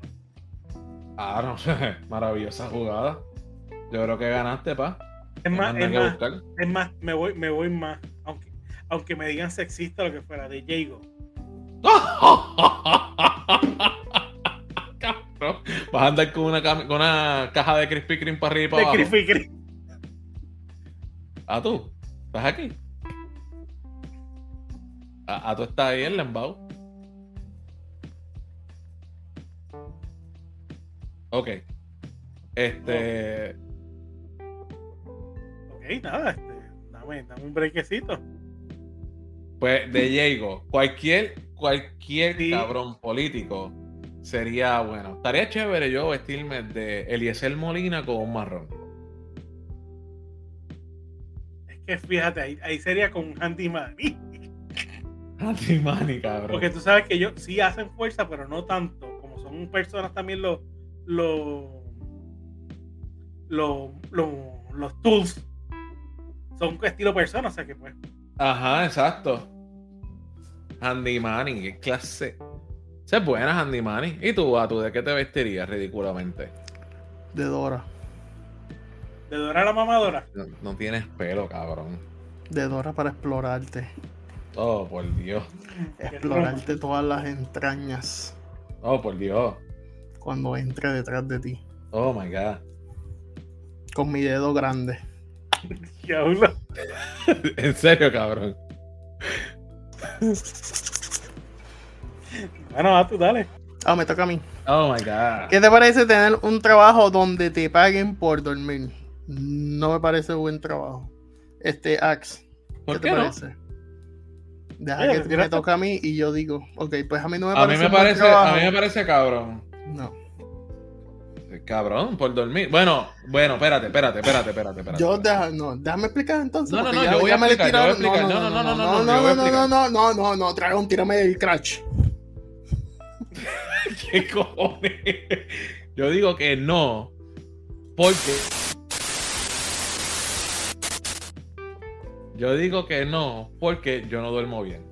Ah, no sé, maravillosa jugada. Yo creo que ganaste, pa. Es más, Hay es más, es más, me voy, me voy más. Aunque, aunque me digan sexista o lo que fuera, de Jago. Cabrón. Vas a andar con una, cam- con una caja de Krispy Kreme para arriba y para De abajo. Krispy Kreme. ¿A tú? ¿Estás aquí? ¿A, a tú estás ahí en Lembao? Ok. Este. Ok, nada, este, dame, dame un brequecito. Pues de Diego, cualquier, cualquier Sí. cabrón político sería bueno. Estaría chévere yo vestirme de Eliezer Molina con un marrón. Es que fíjate, ahí, ahí sería con Andy Manny. Antimani, cabrón. Porque tú sabes que ellos sí hacen fuerza, pero no tanto. Como son personas también los los los, los, los tools son estilo personas, o sea que pues Ajá, exacto. Handy Manny, qué clase. Esa es buena, Handy Manny. ¿Y tú, a tú de qué te vestirías ridículamente? De Dora. de Dora la mamadora. No, no tienes pelo, cabrón. De Dora para explorarte. Oh, por Dios. Explorarte todas las entrañas Oh, por Dios. cuando entre detrás de ti. Oh, my God. Con mi dedo grande. Diablo. en serio, cabrón. Bueno, va tú, dale. Ah, me toca a mí. Oh my god. ¿Qué te parece tener un trabajo donde te paguen por dormir? No me parece buen trabajo. Este, Axe. ¿Por ¿Qué qué te no? parece? Deja que te me toca a mí y yo digo, ok, pues a mí no me A parece mí me parece, a mí me parece cabrón. No. Cabrón, por dormir. Bueno, bueno, espérate, espérate, espérate, espérate, espérate. Yo, deja, no, déjame explicar entonces. No, no, no, ya- yo voy a explicar, a tiraron- explicar. No, no, no, no, no, no, no, yo voy a no, explicar. no, no, no, no, Dragón, tírame el crash. ¿Qué cojones? Yo digo que no. Porque. Yo digo que no, porque yo no duermo bien.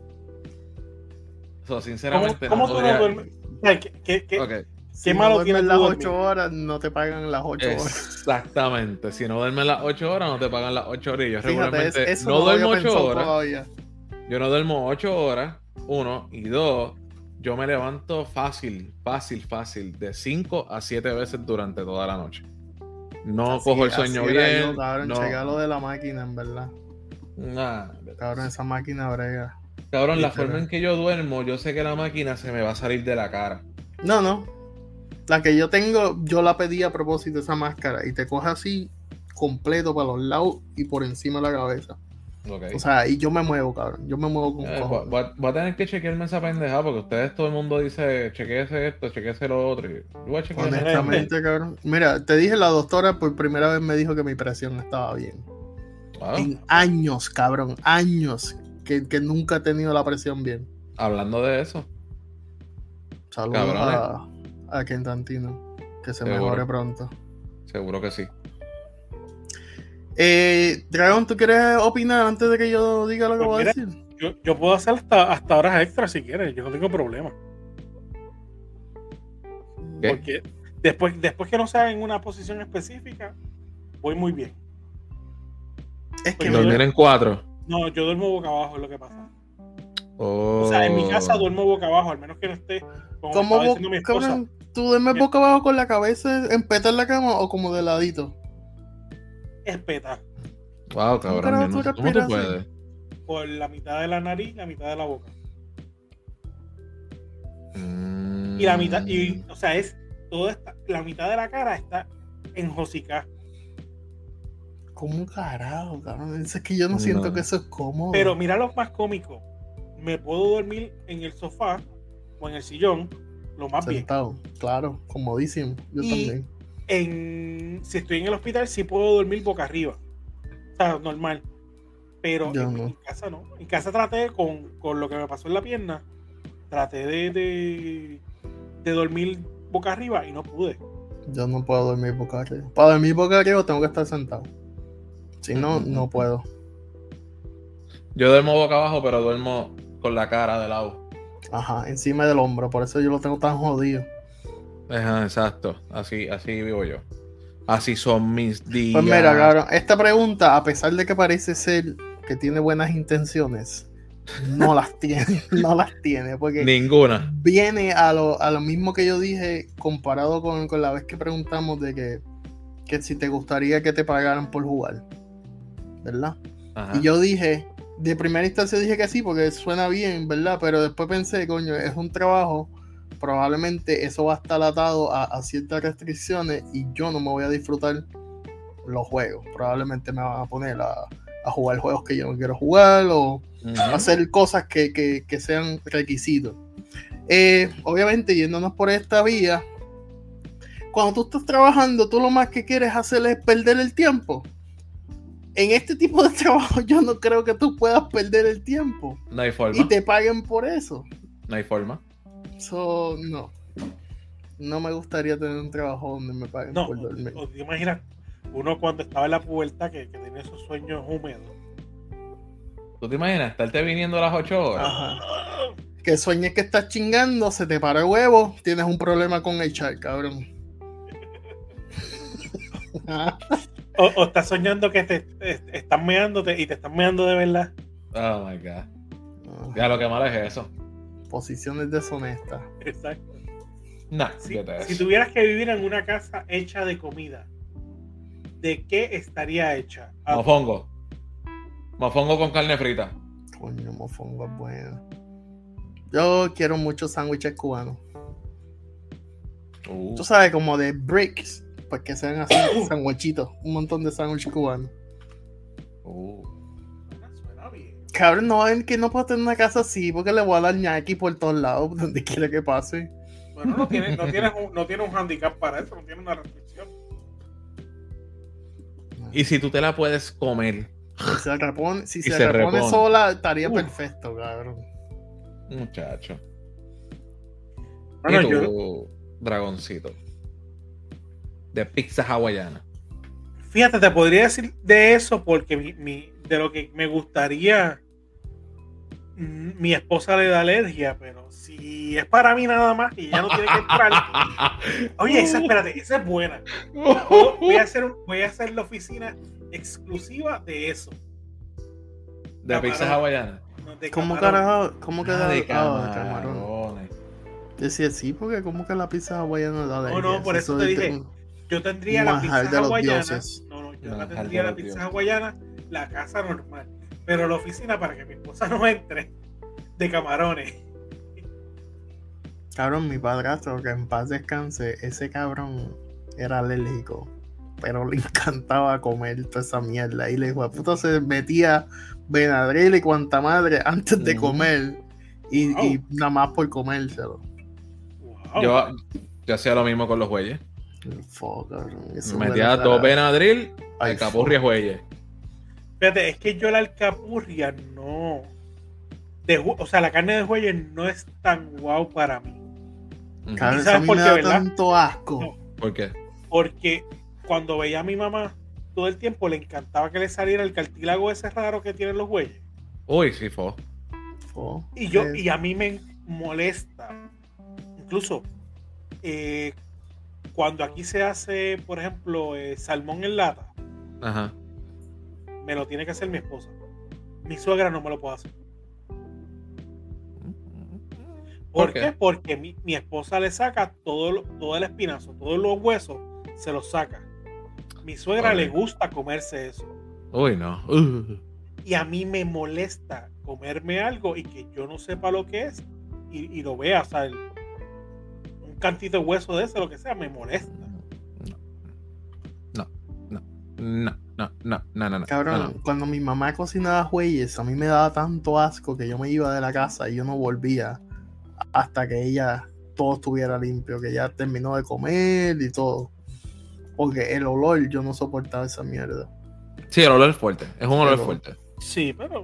So, ¿Cómo, sinceramente, cómo no tú podría- no duermes? ¿Qué, qué, qué- Ok, Si malo no tiene duermes tu las dormir? 8 horas, no te pagan las 8 horas. Exactamente. Si no duermes las 8 horas, no te pagan las 8 horas. Y yo regularmente no había duermo 8 pensado horas. todavía. Yo no duermo 8 horas, uno, y dos, yo me levanto fácil, fácil, fácil, de 5 a 7 veces durante toda la noche. No Así- cojo el sueño bien. yo, cabrón, no, checa lo de la máquina, en verdad. nah. Cabrón, esa máquina brega. Cabrón, la forma en que yo duermo, yo sé que la máquina se me va a salir de la cara. No, no. La que yo tengo, yo la pedí a propósito, esa máscara, y te coge así, completo para los lados y por encima de la cabeza. O sea, y yo me muevo, cabrón. Yo me muevo con Eh, cojones. voy a tener que chequearme esa pendeja porque ustedes, todo el mundo dice, chequeese esto, chequeese lo otro. Yo voy a chequear Honestamente, cabrón. Mira, te dije, la doctora por primera vez me dijo que mi presión estaba bien. Wow. En años, cabrón, años que, que nunca he tenido la presión bien. Hablando de eso, Saludos Cabrones. a, a Quentantino. Que se Seguro. mejore pronto. seguro que sí. Eh, Dragon, ¿tú quieres opinar antes de que yo diga lo que Pues voy a decir? yo, yo puedo hacer hasta, hasta horas extras si quieres, yo no tengo problema. ¿Qué? Porque después, después que no sea en una posición específica, voy muy bien. Es que Pues Dormir en cuatro. No, yo duermo boca abajo, es lo que pasa. Oh. O sea, en mi casa duermo boca abajo, al menos que no esté como ¿Cómo, mi esposa. ¿Tú duermes boca abajo con la cabeza en peta en la cama o como de ladito? Espeta Wow, cabrón. no tú sé ¿Cómo tú respiras así? puedes? por la mitad de la nariz y la mitad de la boca. Mm. Y la mitad, y, o sea, es toda esta, la mitad de la cara está en Josica. ¿Cómo carajo, cabrón? Es que yo no, siento que eso es cómodo. Pero mira lo más cómico. Me puedo dormir en el sofá o en el sillón, lo más bien. Sentado, claro, comodísimo. Yo Y- también. En, si estoy en el hospital, sí puedo dormir boca arriba. O sea, normal. Pero en, no. en casa no. En casa traté con, con lo que me pasó en la pierna. Traté de, de, de dormir boca arriba y no pude. Yo no puedo dormir boca arriba. Para dormir boca arriba tengo que estar sentado. Si no, no puedo. Yo duermo boca abajo, pero duermo con la cara de lado. Ajá, encima del hombro. Por eso yo lo tengo tan jodido. Ajá, exacto. Así, así vivo yo. Así son mis días. Pues mira, cabrón, esta pregunta, a pesar de que parece ser que tiene buenas intenciones, no las tiene. No las tiene. Porque Ninguna. viene a lo, a lo mismo que yo dije comparado con, con la vez que preguntamos de que, que si te gustaría que te pagaran por jugar. ¿Verdad? Ajá. Y yo dije, de primera instancia dije que sí, porque suena bien, ¿verdad? Pero después pensé, coño, es un trabajo, probablemente eso va a estar atado a, a ciertas restricciones y yo no me voy a disfrutar los juegos. Probablemente me van a poner a, a jugar juegos que yo no quiero jugar o Ujú. hacer cosas que, que- que sean requisitos. Eh, obviamente, yéndonos por esta vía, cuando tú estás trabajando, tú lo más que quieres hacer es perder el tiempo. En este tipo de trabajo, yo no creo que tú puedas perder el tiempo No hay forma. y te paguen por eso. No hay forma. So, no. No me gustaría tener un trabajo donde me paguen No, por dormir. o- o te imaginas, uno cuando estaba en la pubertad que, que tenía esos sueños húmedos. ¿Tú te imaginas estarte viniendo a las 8 horas? Ajá. Que sueñes que estás chingando, se te para el huevo, tienes un problema con el chat, cabrón. O, o estás soñando que te, te- están meándote y te están meando de verdad. Oh my god. Ah, Ya lo que malo es eso. Posiciones deshonestas. Exacto. Nah, Si, si tuvieras que vivir en una casa hecha de comida, ¿de qué estaría hecha? Ah, Mofongo. Mofongo con carne frita. Coño, mofongo es bueno. Yo quiero muchos sándwiches cubanos. Uh, Tú sabes, como de bricks, pues que sean así, sandwichitos, un montón de sándwiches cubanos. uh. Suena bien. Cabrón, no ven que no puedo tener una casa así porque le voy a dar ñaki por todos lados, donde quiera que pase. Bueno, no tiene, no tienes un, no tiene un handicap para eso, no tiene una restricción. Y si tú te la puedes comer, Si se repone, si se se repone repone. sola, estaría Uf. perfecto, cabrón. muchacho. Bueno, y yo- tu dragoncito. De pizza hawaiana. Fíjate, te podría decir de eso porque mi, mi- de lo que me gustaría, mm, mi esposa le da alergia, pero si es para mí nada más y ella no tiene que entrar. Oye, esa, espérate, esa es buena. Voy a hacer, voy a hacer la oficina exclusiva de eso. De pizza Camarón. hawaiana. no, de ¿Cómo carajo? ¿Cómo que Ah, de de camarones. Decía sí, porque como que la pizza hawaiana da No, no, alergia? por eso te dije, Yo tendría la pizza hawaiana. dioses. Yo de tendría la pizza hawaiana, la casa normal. Pero la oficina para que mi esposa no entre de camarones. Cabrón, mi padrastro, que en paz descanse, ese cabrón era alérgico. Pero le encantaba comer toda esa mierda. Y le dijo, puta, se metía Benadryl y cuanta madre antes de comer. Y, Wow. y nada más por comérselo. Wow. Yo, yo hacía lo mismo con los güeyes. Cabrón, me metía dos Benadryl, Ay, al capurria güeyes. Fíjate, es que yo la alcapurria no. de o sea, la carne de jueyes no es tan guau para mí. Ujú. Cabrón, ¿Y eso sabes por me qué, da tanto asco. No. ¿Por qué? Porque cuando veía a mi mamá, todo el tiempo le encantaba que le saliera el cartílago ese raro que tienen los güeyes. Uy, sí, fue. Fuck, Y yo, y a mí me molesta. Incluso eh, cuando aquí se hace, por ejemplo, eh, salmón en lata, Ajá. me lo tiene que hacer mi esposa. Mi suegra no me lo puede hacer. ¿Por, ¿Por qué? qué? Porque mi, mi esposa le saca todo, todo el espinazo, todos los huesos, se los saca. Mi suegra le gusta comerse eso. Uy, no. Uh. Y a mí me molesta comerme algo y que yo no sepa lo que es y, y lo vea, o sea, el- cantito de hueso de ese, lo que sea, me molesta. No, no, no, no, no, no, no, no. Cabrón, no, no. cuando mi mamá cocinaba jueyes, a mí me daba tanto asco que yo me iba de la casa y yo no volvía hasta que ella todo estuviera limpio, que ya terminó de comer y todo. Porque el olor, yo no soportaba esa mierda. Sí, el olor es fuerte. Es un olor Pero- fuerte. Sí, pero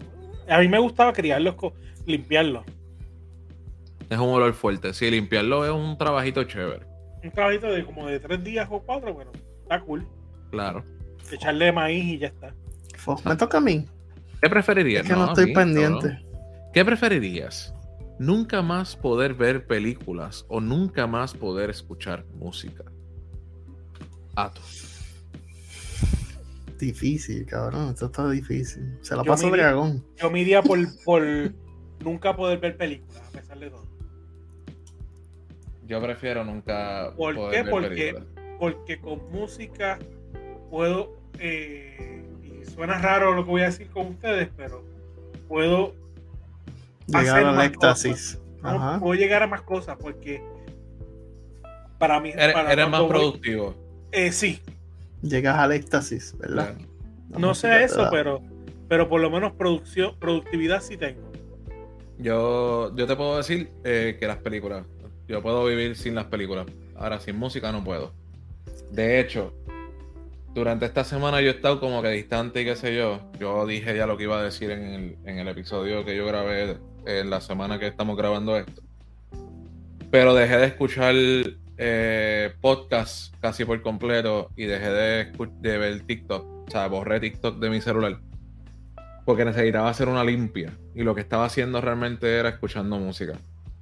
a mí me gustaba criarlos, limpiarlos. Es un olor fuerte. Sí, limpiarlo es un trabajito chévere. Un trabajito de como de tres días o cuatro, bueno, está cool. Claro. Echarle maíz y ya está. Me toca a mí. ¿Qué preferirías? Es que no, estoy pendiente. ¿Qué preferirías? ¿Nunca más poder ver películas o nunca más poder escuchar música? Ato. Difícil, cabrón. Esto está difícil. Se la Yo iría- dragón. Yo me iría por, por nunca poder ver películas, a pesar de todo. Yo prefiero nunca ¿Por poder qué? ver Porque, películas. porque con música puedo, eh, y suena raro lo que voy a decir con ustedes, pero puedo Llegar al éxtasis. ¿no? Puedo llegar a más cosas porque para mí Eres, para eres más voy- productivo. eh, sí Llegas al éxtasis, ¿verdad? Claro. No sé eso pero pero por lo menos producción productividad sí tengo Yo, yo te puedo decir eh, que las películas. Yo puedo vivir sin las películas. Ahora, sin música no puedo. De hecho, durante esta semana yo he estado como que distante y qué sé yo. Yo dije ya lo que iba a decir en el, en el episodio que yo grabé en la semana que estamos grabando esto. Pero dejé de escuchar eh, podcast casi por completo y dejé de, de ver TikTok. O sea, borré TikTok de mi celular porque necesitaba hacer una limpia y lo que estaba haciendo realmente era escuchando música.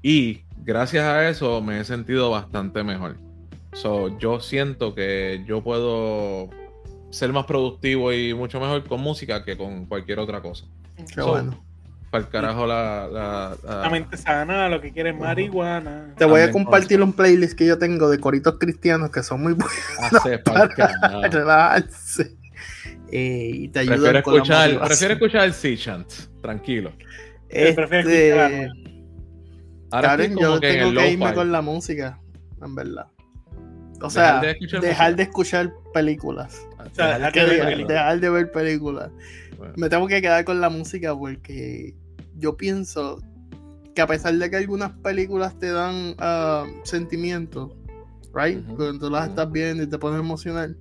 Y gracias a eso me he sentido bastante mejor. So, yo siento que yo puedo ser más productivo y mucho mejor con música que con cualquier otra cosa. Qué So, bueno. Para el carajo la... la- la- la mente sana lo que quiere es Ujú. marihuana Te voy a compartir un playlist que yo tengo de coritos cristianos que son muy buenos hace para relajarse. Eh, y te ayudan Prefiero con la escuchar, prefiero escuchar el Sea Chant, tranquilo. Él prefiere escuchar Este. Ahora Karen, como yo que tengo que irme con la música, en verdad. O sea, Dejar de escuchar dejar música. de escuchar películas. O sea, dejar de ver películas. dejar de ver películas. Bueno. Me tengo que quedar con la música porque yo pienso que a pesar de que algunas películas te dan ah, sentimientos, right? Cuando tú las estás viendo y te pones emocional,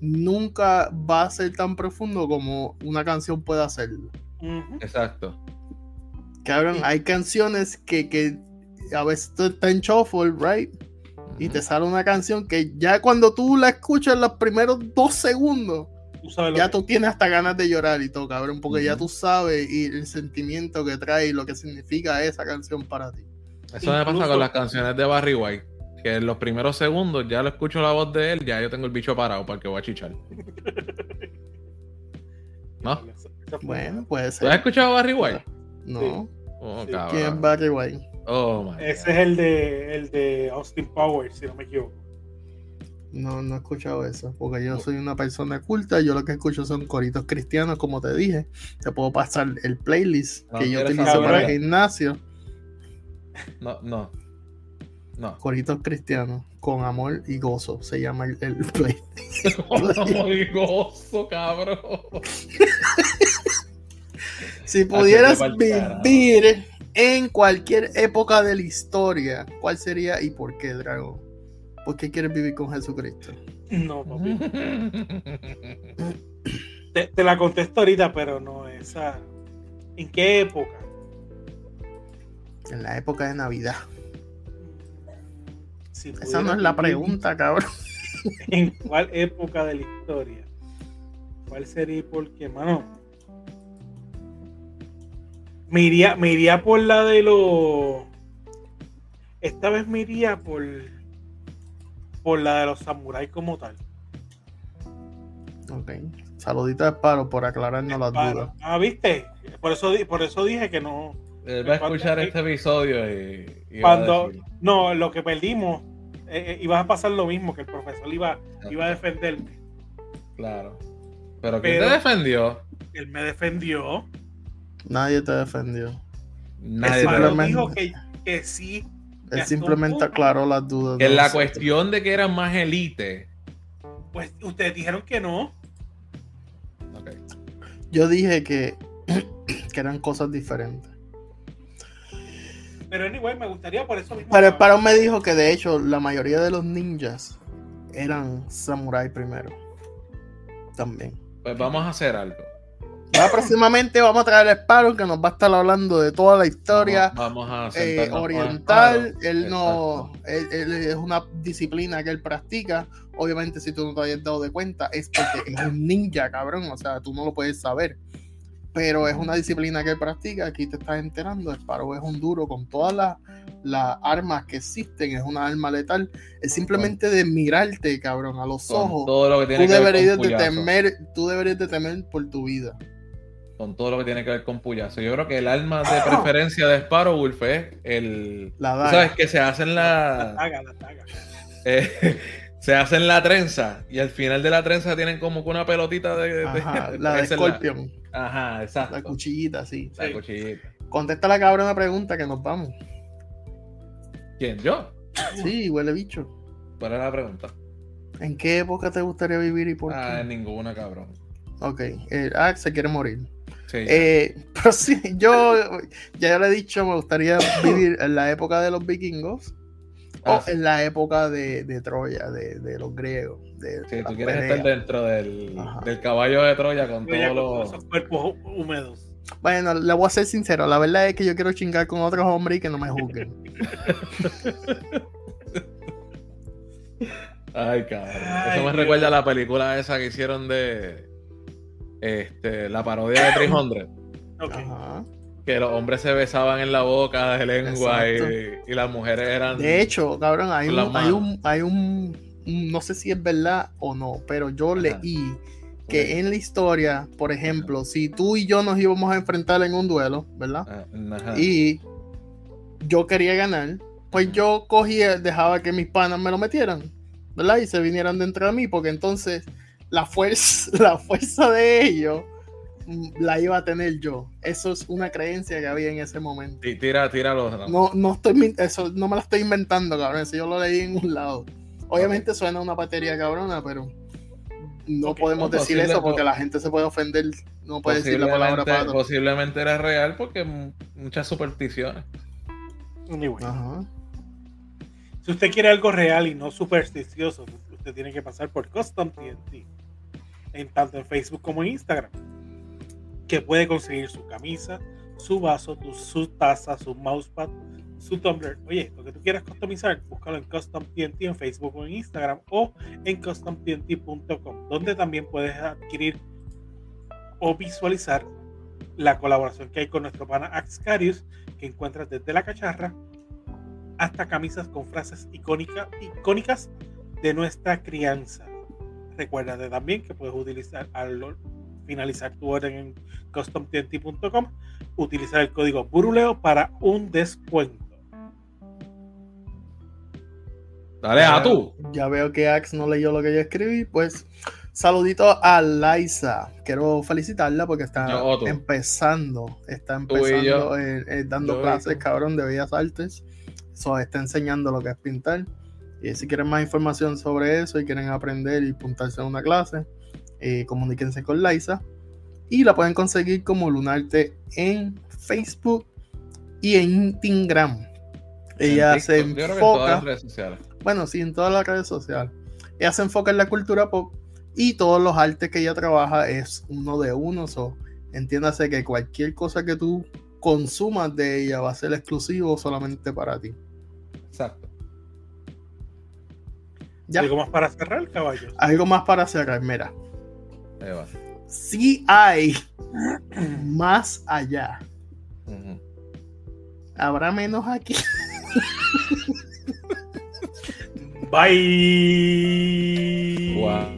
nunca va a ser tan profundo como una canción puede hacerlo. Exacto. Cabrón, hay canciones que, que a veces tú estás en shuffle, right? Y te sale una canción que ya cuando tú la escuchas los primeros dos segundos, Tú sabes lo ya que- tú tienes hasta ganas de llorar y todo, cabrón, porque ya Ujú. tú sabes y el sentimiento que trae y lo que significa esa canción para ti. Eso me pasa con las canciones de Barry White. Que en los primeros segundos ya lo escucho la voz de él, ya yo tengo el bicho parado para que voy a chichar. ¿No? Bueno, puede ¿Tú has ser. escuchado a Barry White? No. Sí. Cabrón. ¿Quién es Barry White? Oh, my Ese God. es el de, el de Austin Powers, si no me equivoco. No, no he escuchado eso, porque yo soy una persona culta, yo lo que escucho son coritos cristianos, como te dije. Te puedo pasar el playlist No que yo utilizo para el gimnasio, No, no. No. coritos cristianos, con amor y gozo, se llama el, el playlist. Muy gozo, cabrón. Si pudieras vivir en cualquier época de la historia, ¿cuál sería y por qué, Drago? ¿Por qué quieres vivir con Jesucristo? No, papi. Te, te la contesto ahorita, pero no esa. ¿En qué época? En la época de Navidad. Si Esa no es la vivir pregunta, cabrón. ¿En cuál época de la historia? ¿Cuál sería y por qué, mano? Me iría, me iría por la de los. Esta vez me iría por. Por la de los samuráis como tal. Ok. Saludito a Paro por aclararnos las dudas. Ah, ¿viste? Por eso, di- por eso dije que no. Él va a escuchar este episodio y, y va a Cuando. decir, No, lo que perdimos. eh, eh, iba a pasar lo mismo, que el profesor iba, iba a defenderme. Claro. Pero ¿quién Pero- te defendió? Él me defendió. Nadie te defendió. Nadie Él te Pablo defendió. dijo simplemente- que, que sí. Él simplemente aclaró las dudas. de En la cuestión de que eran más elite. Pues ustedes dijeron que no. Ok. Yo dije que, que eran cosas diferentes. Pero anyway, me gustaría por eso mismo. Pero el Paro me dijo que de hecho la mayoría de los ninjas eran samurai primero. También. Pues vamos a hacer algo. Próximamente vamos a traer al Paro que nos va a estar hablando de toda la historia. Vamos, vamos a eh, oriental, él no, él, él es una disciplina que él practica. Obviamente, si tú no te hayas dado de cuenta, es porque es un ninja, cabrón. O sea, tú no lo puedes saber. Pero es una disciplina que él practica. Aquí te estás enterando. Paro es un duro con todas las las armas que existen. Es una arma letal. Es simplemente de mirarte, cabrón, a los ojos. todo lo que tiene Tú que deberías de temer, tú deberías de temer por tu vida. Con todo lo que tiene que ver con puyazo. Yo creo que el arma de preferencia de Sparrowwolf es el. La daga. sabes que se hacen La la. taga, la taga. eh, se hacen la trenza y al final de la trenza tienen como que una pelotita de. de- Ajá, de- la de Scorpion. Ajá, exacto. La cuchillita, sí. La Sí. cuchillita. Contesta la cabrona pregunta que nos vamos. ¿Quién? ¿Yo? Sí, huele bicho. ¿Cuál era la pregunta? ¿En qué época te gustaría vivir y por Ah, qué? en ninguna, cabrón. Ok, eh, ah, se quiere morir. Sí. Eh, pero sí, yo ya yo le he dicho, me gustaría vivir en la época de los vikingos Ah, o sí. en la época de, de Troya, de, de los griegos. De Sí, tú quieres peleas. estar dentro del, del caballo de Troya con todos los. esos cuerpos hú- húmedos. Bueno, le voy a ser sincero, la verdad es que yo quiero chingar con otros hombres y que no me juzguen. Ay, cabrón. Ay, Eso me Dios. recuerda a la película esa que hicieron de. Este, la parodia de 300. Ok. Ajá. Que los hombres se besaban en la boca de lengua y, y las mujeres eran. De hecho, cabrón, hay un, hay un, hay un, un- no sé si es verdad o no, pero yo Ajá. leí que en la historia, por ejemplo, si tú y yo nos íbamos a enfrentar en un duelo, ¿verdad? Ah, ajá. Y yo quería ganar, pues yo cogía, dejaba que mis panas me lo metieran, ¿verdad? Y se vinieran dentro de mí, porque entonces la fuerza, la fuerza de ellos mm, la iba a tener yo. Eso es una creencia que había en ese momento. Tí- Tira, tira los. No, no estoy eso no me lo estoy inventando, cabrón. Eso yo lo leí en un lado. Obviamente suena una batería cabrona, pero no podemos no, decir posible- eso porque la gente se puede ofender. No puede decir la palabra Posiblemente, pato. posiblemente era real porque muchas supersticiones. Anyway, Ajá. si usted quiere algo real y no supersticioso, tiene que pasar por Custom TNT. En tanto en Facebook como en Instagram. Que puede conseguir su camisa, su vaso, tu- su taza, su mousepad, su tumbler. Oye, lo que tú quieras customizar, búscalo en Custom TNT en Facebook o en Instagram o en customtnt.com, donde también puedes adquirir o visualizar la colaboración que hay con nuestro pana Axcarius, que encuentras desde la cacharra hasta camisas con frases icónica- icónicas de nuestra crianza. Recuerda también que puedes utilizar al finalizar tu orden en customtnt.com, utilizar el código Buruleo para un descuento. Dale a tú. Ya veo que Ax no leyó lo que yo escribí, pues saludito a Liza. Quiero felicitarla porque está Yo, empezando, está empezando eh, eh, dando Yo clases, cabrón, de Bellas Artes. So, está enseñando lo que es pintar. Y si quieren más información sobre eso y quieren aprender y puntarse en una clase, eh, comuníquense con Liza. Y la pueden conseguir como Lunarte en Facebook y en Instagram. Ella En se TikTok, yo creo que en todas enfoca las redes sociales. bueno, sí, en todas las redes sociales. Ella se enfoca en la cultura pop y todos los artes que ella trabaja es uno de uno. So, entiéndase que cualquier cosa que tú consumas de ella va a ser exclusivo solamente para ti. Exacto. Ya. ¿Algo más para cerrar, caballos? Algo más para cerrar, mira. Ahí va. Sí hay más allá. Habrá menos aquí. Bye. Wow.